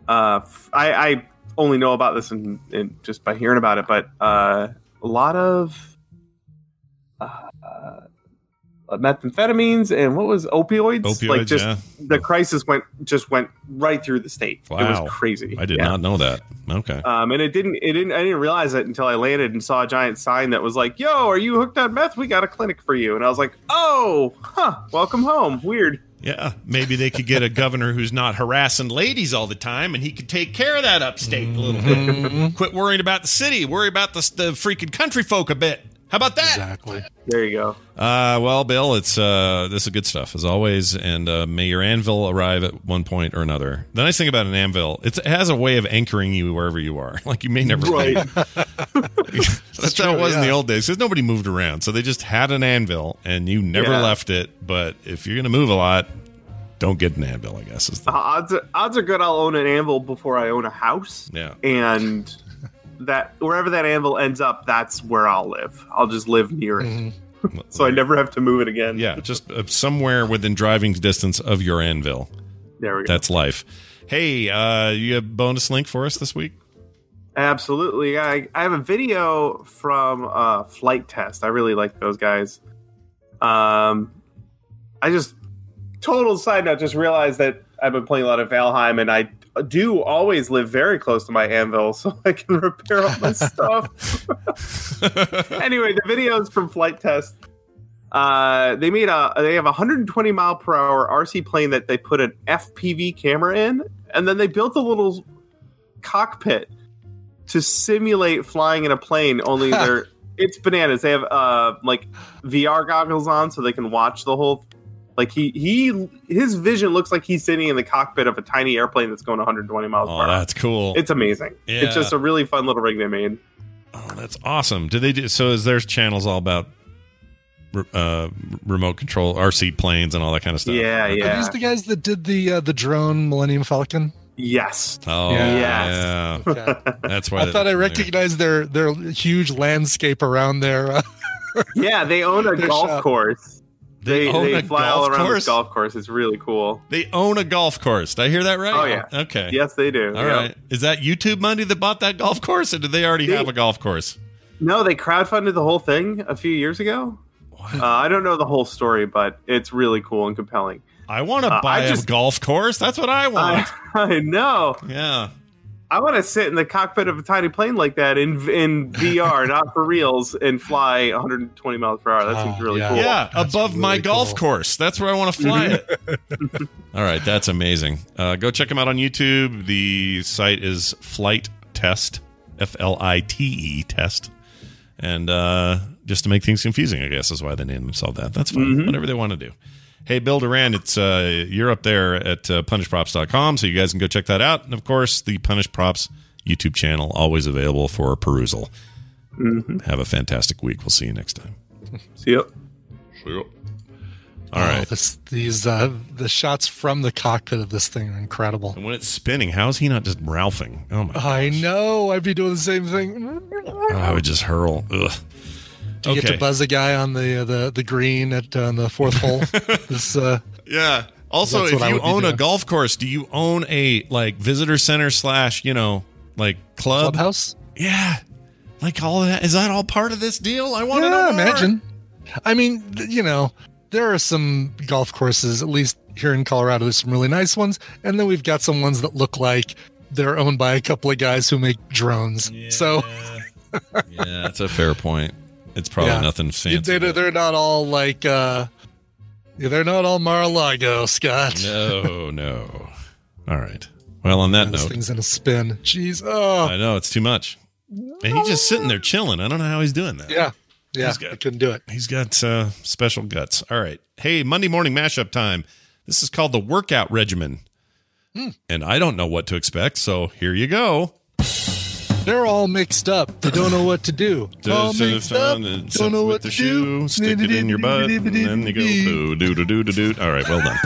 uh, f- I, I only know about this and in just by hearing about it, but uh, a lot of uh, methamphetamines and what was opioids? Opioids, like just yeah. the crisis went just went right through the state. Wow. It was crazy. I did Yeah. not know that. Okay. Um, and it didn't. It didn't. I didn't realize it until I landed and saw a giant sign that was like, "Yo, are you hooked on meth? We got a clinic for you." And I was like, "Oh, huh. Welcome home. Weird." Yeah, maybe they could get a governor who's not harassing ladies all the time, and he could take care of that upstate a little bit. Quit worrying about the city. Worry about the, the freaking country folk a bit. How about that? Exactly. There you go. Uh, well, Bill, it's uh, this is good stuff as always, and uh, may your anvil arrive at one point or another. The nice thing about an anvil, it's, it has a way of anchoring you wherever you are. Like you may never Right. Leave. That's how it true, was in the old days because nobody moved around, so they just had an anvil, and you never Yeah. left it. But if you're going to move a lot, Don't get an anvil, I guess. Is the, Uh, odds are, odds are good I'll own an anvil before I own a house. yeah. And that wherever that anvil ends up, that's where I'll live. I'll just live near it. so I never have to move it again. Yeah, just uh, somewhere within driving distance of your anvil. There we go. That's life. Hey, uh, you have a bonus link for us this week? Absolutely. I, I have a video from uh, Flite Test. I really like those guys. Um, I just, total side note, just realized that I've been playing a lot of Valheim and I do always live very close to my anvil so I can repair all my stuff. anyway, the videos from Flite Test. Uh, they made a they have a 120 mile per hour RC plane that they put an FPV camera in, and then they built a little cockpit to simulate flying in a plane. Only they're it's bananas. They have uh like VR goggles on so they can watch the whole. Like he he his vision looks like he's sitting in the cockpit of a tiny airplane that's going 120 miles Oh, per hour. that's cool. It's amazing. Yeah. It's just a really fun little rig they made. Oh, that's awesome. Do they do so? Is their channels all about uh, remote control RC planes and all that kind of stuff? Yeah, yeah. Are these the guys that did the uh, the drone Millennium Falcon? Yes. Oh, Yeah. yeah. That's why I thought I recognized their their huge landscape around there. Uh, yeah, they own a golf shop. course. They They own they, a fly all golf around course? this golf course. It's really cool. They own a golf course. Did I hear that right? Oh, yeah. Okay. Yes, they do. All yeah. right. Is that YouTube money that bought that golf course, or did they already They- have a golf course? No, they crowdfunded the whole thing a few years ago. Uh, I don't know the whole story, but it's really cool and compelling. I want to Uh, buy I a just- golf course. That's what I want. I, I know. yeah. I want to sit in the cockpit of a tiny plane like that in in VR, not for reals, and fly 120 miles per hour. That seems really cool. Yeah, above my golf course. That's where I want to fly it. All right, that's amazing. Uh, go check them out on YouTube. The site is Flite Test, F L I T E Test. And uh, just to make things confusing, I guess is why they named themselves that. That's fine. Whatever they want to do. Hey, Bill Doran, it's uh, you're up there at uh, punishedprops.com, so you guys can go check that out. And of course, the Punished Props YouTube channel always available for perusal. Have a fantastic week. We'll see you next time. See you. See you. All right. Oh, this, these uh, the shots from the cockpit of this thing are incredible. And when it's spinning, how is he not just ralphing? Oh my! I know. I'd be doing the same thing. I would just hurl. Ugh. Do you get to buzz a guy on the uh, the the green at uh, the fourth hole? this, uh, Yeah. Also, if you own a golf course, do you own a like visitor center slash you know like club clubhouse. Yeah. Like all that is that all part of this deal? I want to Yeah, know. imagine. I mean, you know, there are some golf courses, at least here in Colorado, there's some really nice ones, and then we've got some ones that look like they're owned by a couple of guys who make drones. So Yeah, that's a fair point. It's probably Yeah. nothing fancy. they're, they're not all like uh they're not all Mar-a-Lago, Scott. No, no. All right. Well, on that This note, thing's in a spin. Jeez. Oh, I know it's too much, and he's just sitting there chilling. I don't know how he's doing that. yeah. Yeah, He's got- I couldn't do it. He's got uh, special guts. All right. Hey, Monday morning mashup time. This is called the workout regimen. Hmm. And I don't know what to expect, so here you go. They're all mixed up. They don't know what to do. all mixed up. Don't know what to shoe, do. stick it in your butt, and then you go do do do do do do. All right, well done.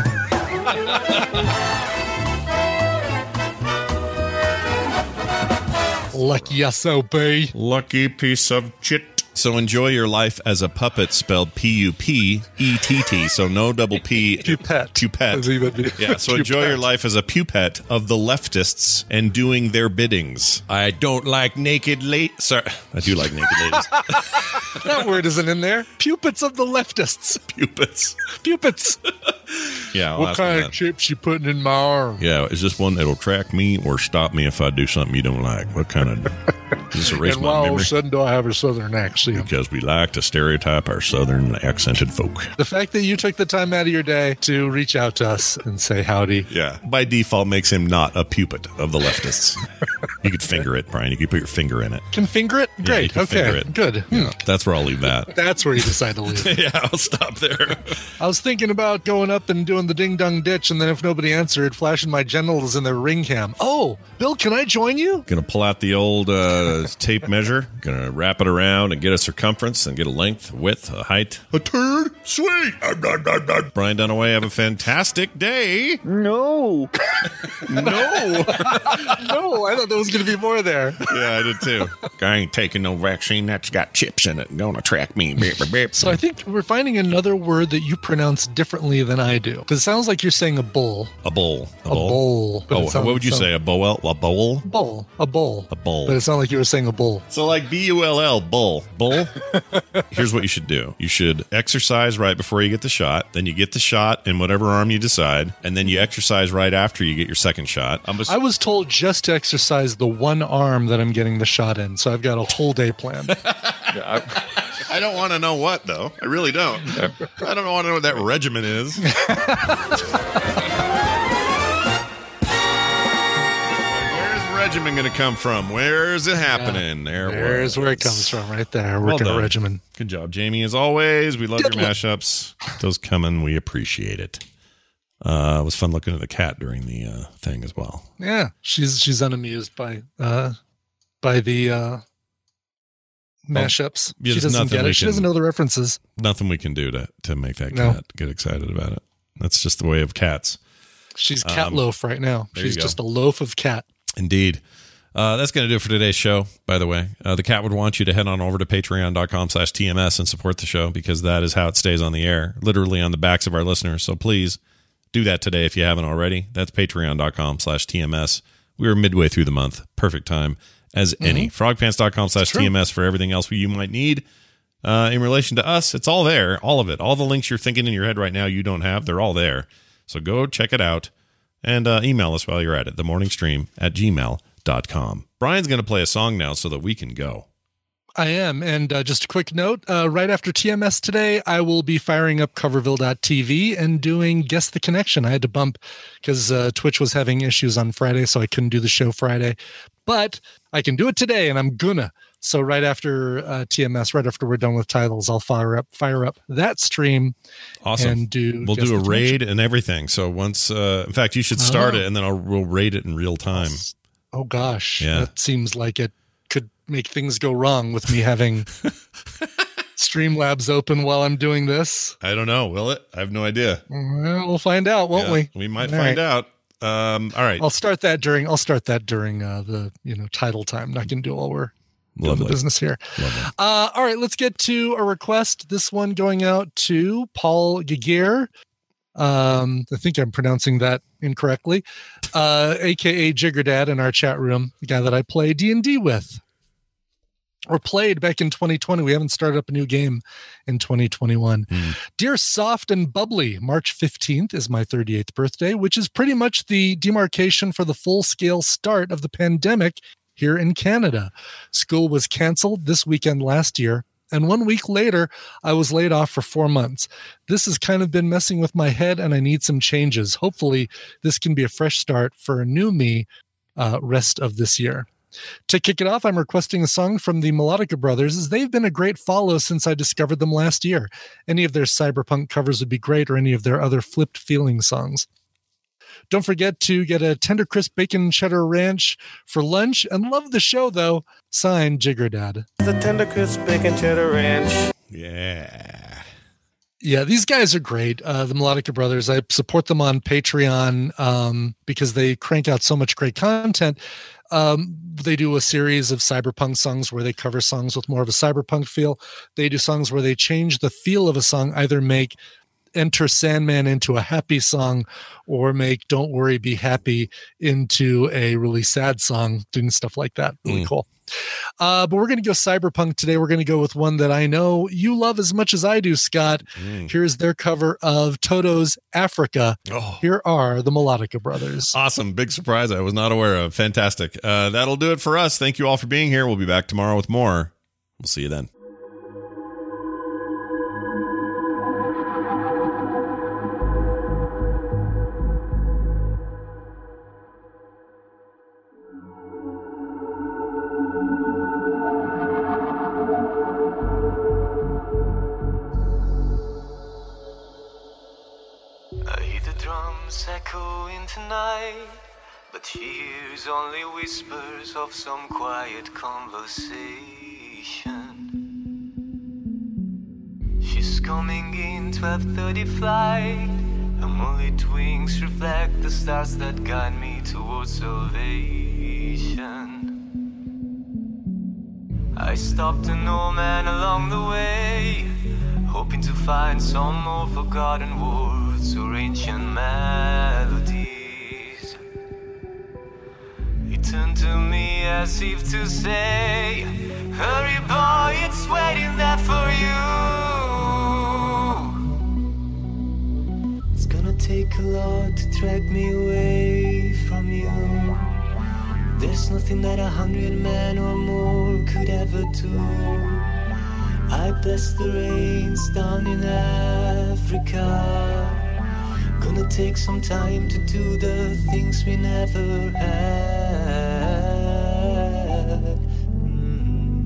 Lucky SOB. Lucky piece of chit. So enjoy your life as a puppet, spelled P U P E T T. So no double P. Pupet. Pupet. Yeah. So enjoy your life as a pupet of the leftists and doing their biddings. I don't like naked late. Sorry, I do like naked ladies. that word isn't in there. Pupets of the leftists. Pupets. Pupets. Yeah. I'll what ask kind of that. chips you putting in my arm? Yeah. Is this one that'll track me or stop me if I do something you don't like? What kind of? Does this erase and why all of a sudden do I have a southern accent? Because we like to stereotype our southern accented folk. The fact that you took the time out of your day to reach out to us and say howdy. Yeah. By default, makes him not a pupet of the leftists. You could finger it, Brian. You could put your finger in it. Can finger it? Yeah, Great. can okay. it. Good. Hmm. That's where I'll leave that. That's where you decide to leave. yeah, I'll stop there. I was thinking about going up and doing the ding dong ditch, and then if nobody answered, flashing my genitals in their ring cam. Oh, Bill, can I join you? Gonna pull out the old uh, tape measure. Gonna wrap it around and get a circumference and get a length, width, a height. A turd. Sweet. Brian Dunaway, have a fantastic day. No. no. no, I thought there was going to be more there. Yeah, I did too. I ain't taking no vaccine that's got chips in it. Gonna track me. Beep, beep, beep. So I think we're finding another word that you pronounce differently than I do. Because it sounds like you're saying a bull. A bowl. A bowl. But Oh, sounds- what would you sounds- say? A bowl? A bowl? Bowl. A bowl. A bowl. But it sounded like you were saying a bull. So like B U L L bull bull. Here's what you should do. You should exercise right before you get the shot. Then you get the shot in whatever arm you decide, and then you exercise right after you get your second shot. I'm I was told just to exercise the one arm that I'm getting the shot in, so I've got a whole day planned. I don't want to know what though. I really don't. I don't want to know what that regimen is. regimen going to come from? Where's it happening? There it There's where it comes from, right there. Well Working a done. regimen. Good job, Jamie. As always, we love your it. mashups. Those coming. We appreciate it. Uh, it was fun looking at the cat during the uh, thing as well. Yeah, she's she's unamused by uh by the uh mashups. yeah, she doesn't get it. She doesn't know the references. Nothing we can do to to make that No. cat get excited about it. That's just the way of cats. She's cat Um, loaf right now. She's just a loaf of cat. Indeed. Uh, that's going to do it for today's show, by the way. Uh, the cat would want you to head on over to patreon.com slash TMS and support the show because that is how it stays on the air, literally on the backs of our listeners. So please do that today if you haven't already. That's patreon.com slash TMS. We are midway through the month. Perfect time as any. Frogpants.com slash. TMS for everything else you might need. Uh, in relation to us, it's all there, all of it. All the links you're thinking in your head right now you don't have, they're all there. So go check it out and uh, email us while you're at it, themorningstream at gmail.com. Brian's going to play a song now so that we can go. I am. And uh, just a quick note uh, right after TMS today, I will be firing up coverville.tv and doing Guess the Connection. I had to bump because uh, Twitch was having issues on Friday, so I couldn't do the show Friday. But I can do it today, and I'm gonna. So right after uh, TMS, right after we're done with titles, I'll fire up fire up that stream. Awesome. And do we'll do a raid and everything. So once, uh, in fact, you should start Oh. it and then I'll, we'll raid it in real time. Oh gosh, Yeah. that seems like it could make things go wrong with me having Streamlabs open while I'm doing this. I don't know. Will it? I have no idea. Well, we'll find out, won't Yeah, we? We might All find right. out. Um, all right. I'll start that during. I'll start that during uh, the you know title time. Not gonna do it while we're doing the business here. Uh, all right, let's get to a request. This one going out to Paul Gagir. Um, I think I'm pronouncing that incorrectly. Uh, AKA Jiggerdad in our chat room, the guy that I play D and D with, or played back in 2020. We haven't started up a new game in 2021. Dear Soft and Bubbly, March 15th is my 38th birthday, which is pretty much the demarcation for the full scale start of the pandemic here in Canada. School was canceled this weekend last year. And one week later, I was laid off for four months. This has kind of been messing with my head, and I need some changes. Hopefully, this can be a fresh start for a new me uh, rest of this year. To kick it off, I'm requesting a song from the Melodicka Brothers, as they've been a great follow since I discovered them last year. Any of their cyberpunk covers would be great, or any of their other flipped feeling songs. Don't forget to get a tender crisp bacon cheddar ranch for lunch and love the show, though. Signed, Jiggerdad. The tender crisp bacon cheddar ranch. Yeah. Yeah, these guys are great. Uh, the Melodicka Brothers. I support them on Patreon um, because they crank out so much great content. Um, they do a series of cyberpunk songs where they cover songs with more of a cyberpunk feel. They do songs where they change the feel of a song, either make Enter Sandman into a happy song or make Don't Worry, Be Happy into a really sad song, doing stuff like that. Really Mm. cool. Uh, but we're going to go cyberpunk today. We're going to go with one that I know you love as much as I do, Scott. Mm. Here's their cover of Toto's Africa. Oh. Here are the Melodicka Brothers. Awesome. Big surprise I was not aware of. Fantastic. Uh, that'll do it for us. Thank you all for being here. We'll be back tomorrow with more. We'll see you then. Tonight, but hears only whispers of some quiet conversation. She's coming in 12:30 flight. Her moonlit wings reflect the stars that guide me towards salvation. I stopped an old man along the way, hoping to find some more forgotten words or ancient melodies. He turned to me as if to say, Hurry, boy, it's waiting there for you. It's gonna take a lot to drag me away from you. There's nothing that a hundred men or more could ever do. I bless the rains down in Africa. Gonna take some time to do the things we never had. Mm.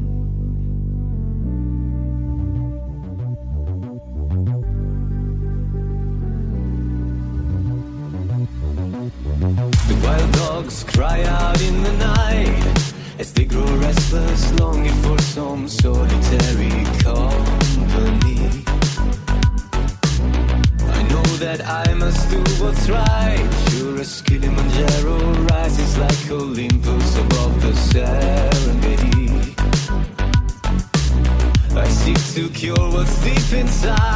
The wild dogs cry out in the night as they grow restless, longing for some solitary company. That I must do what's right. Sure as Kilimanjaro rises like Olympus above the Serengeti. I seek to cure what's deep inside,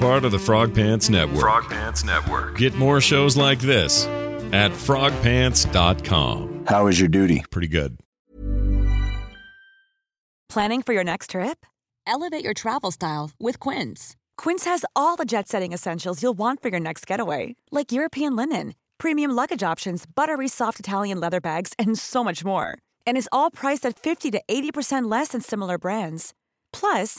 part of the Frog Pants Network. Frog Pants Network. Get more shows like this at frogpants.com. How is your duty? Pretty good. Planning for your next trip? Elevate your travel style with Quince. Quince has all the jet setting essentials you'll want for your next getaway, like European linen, premium luggage options, buttery soft Italian leather bags, and so much more. And is all priced at 50 to 80% less than similar brands. Plus,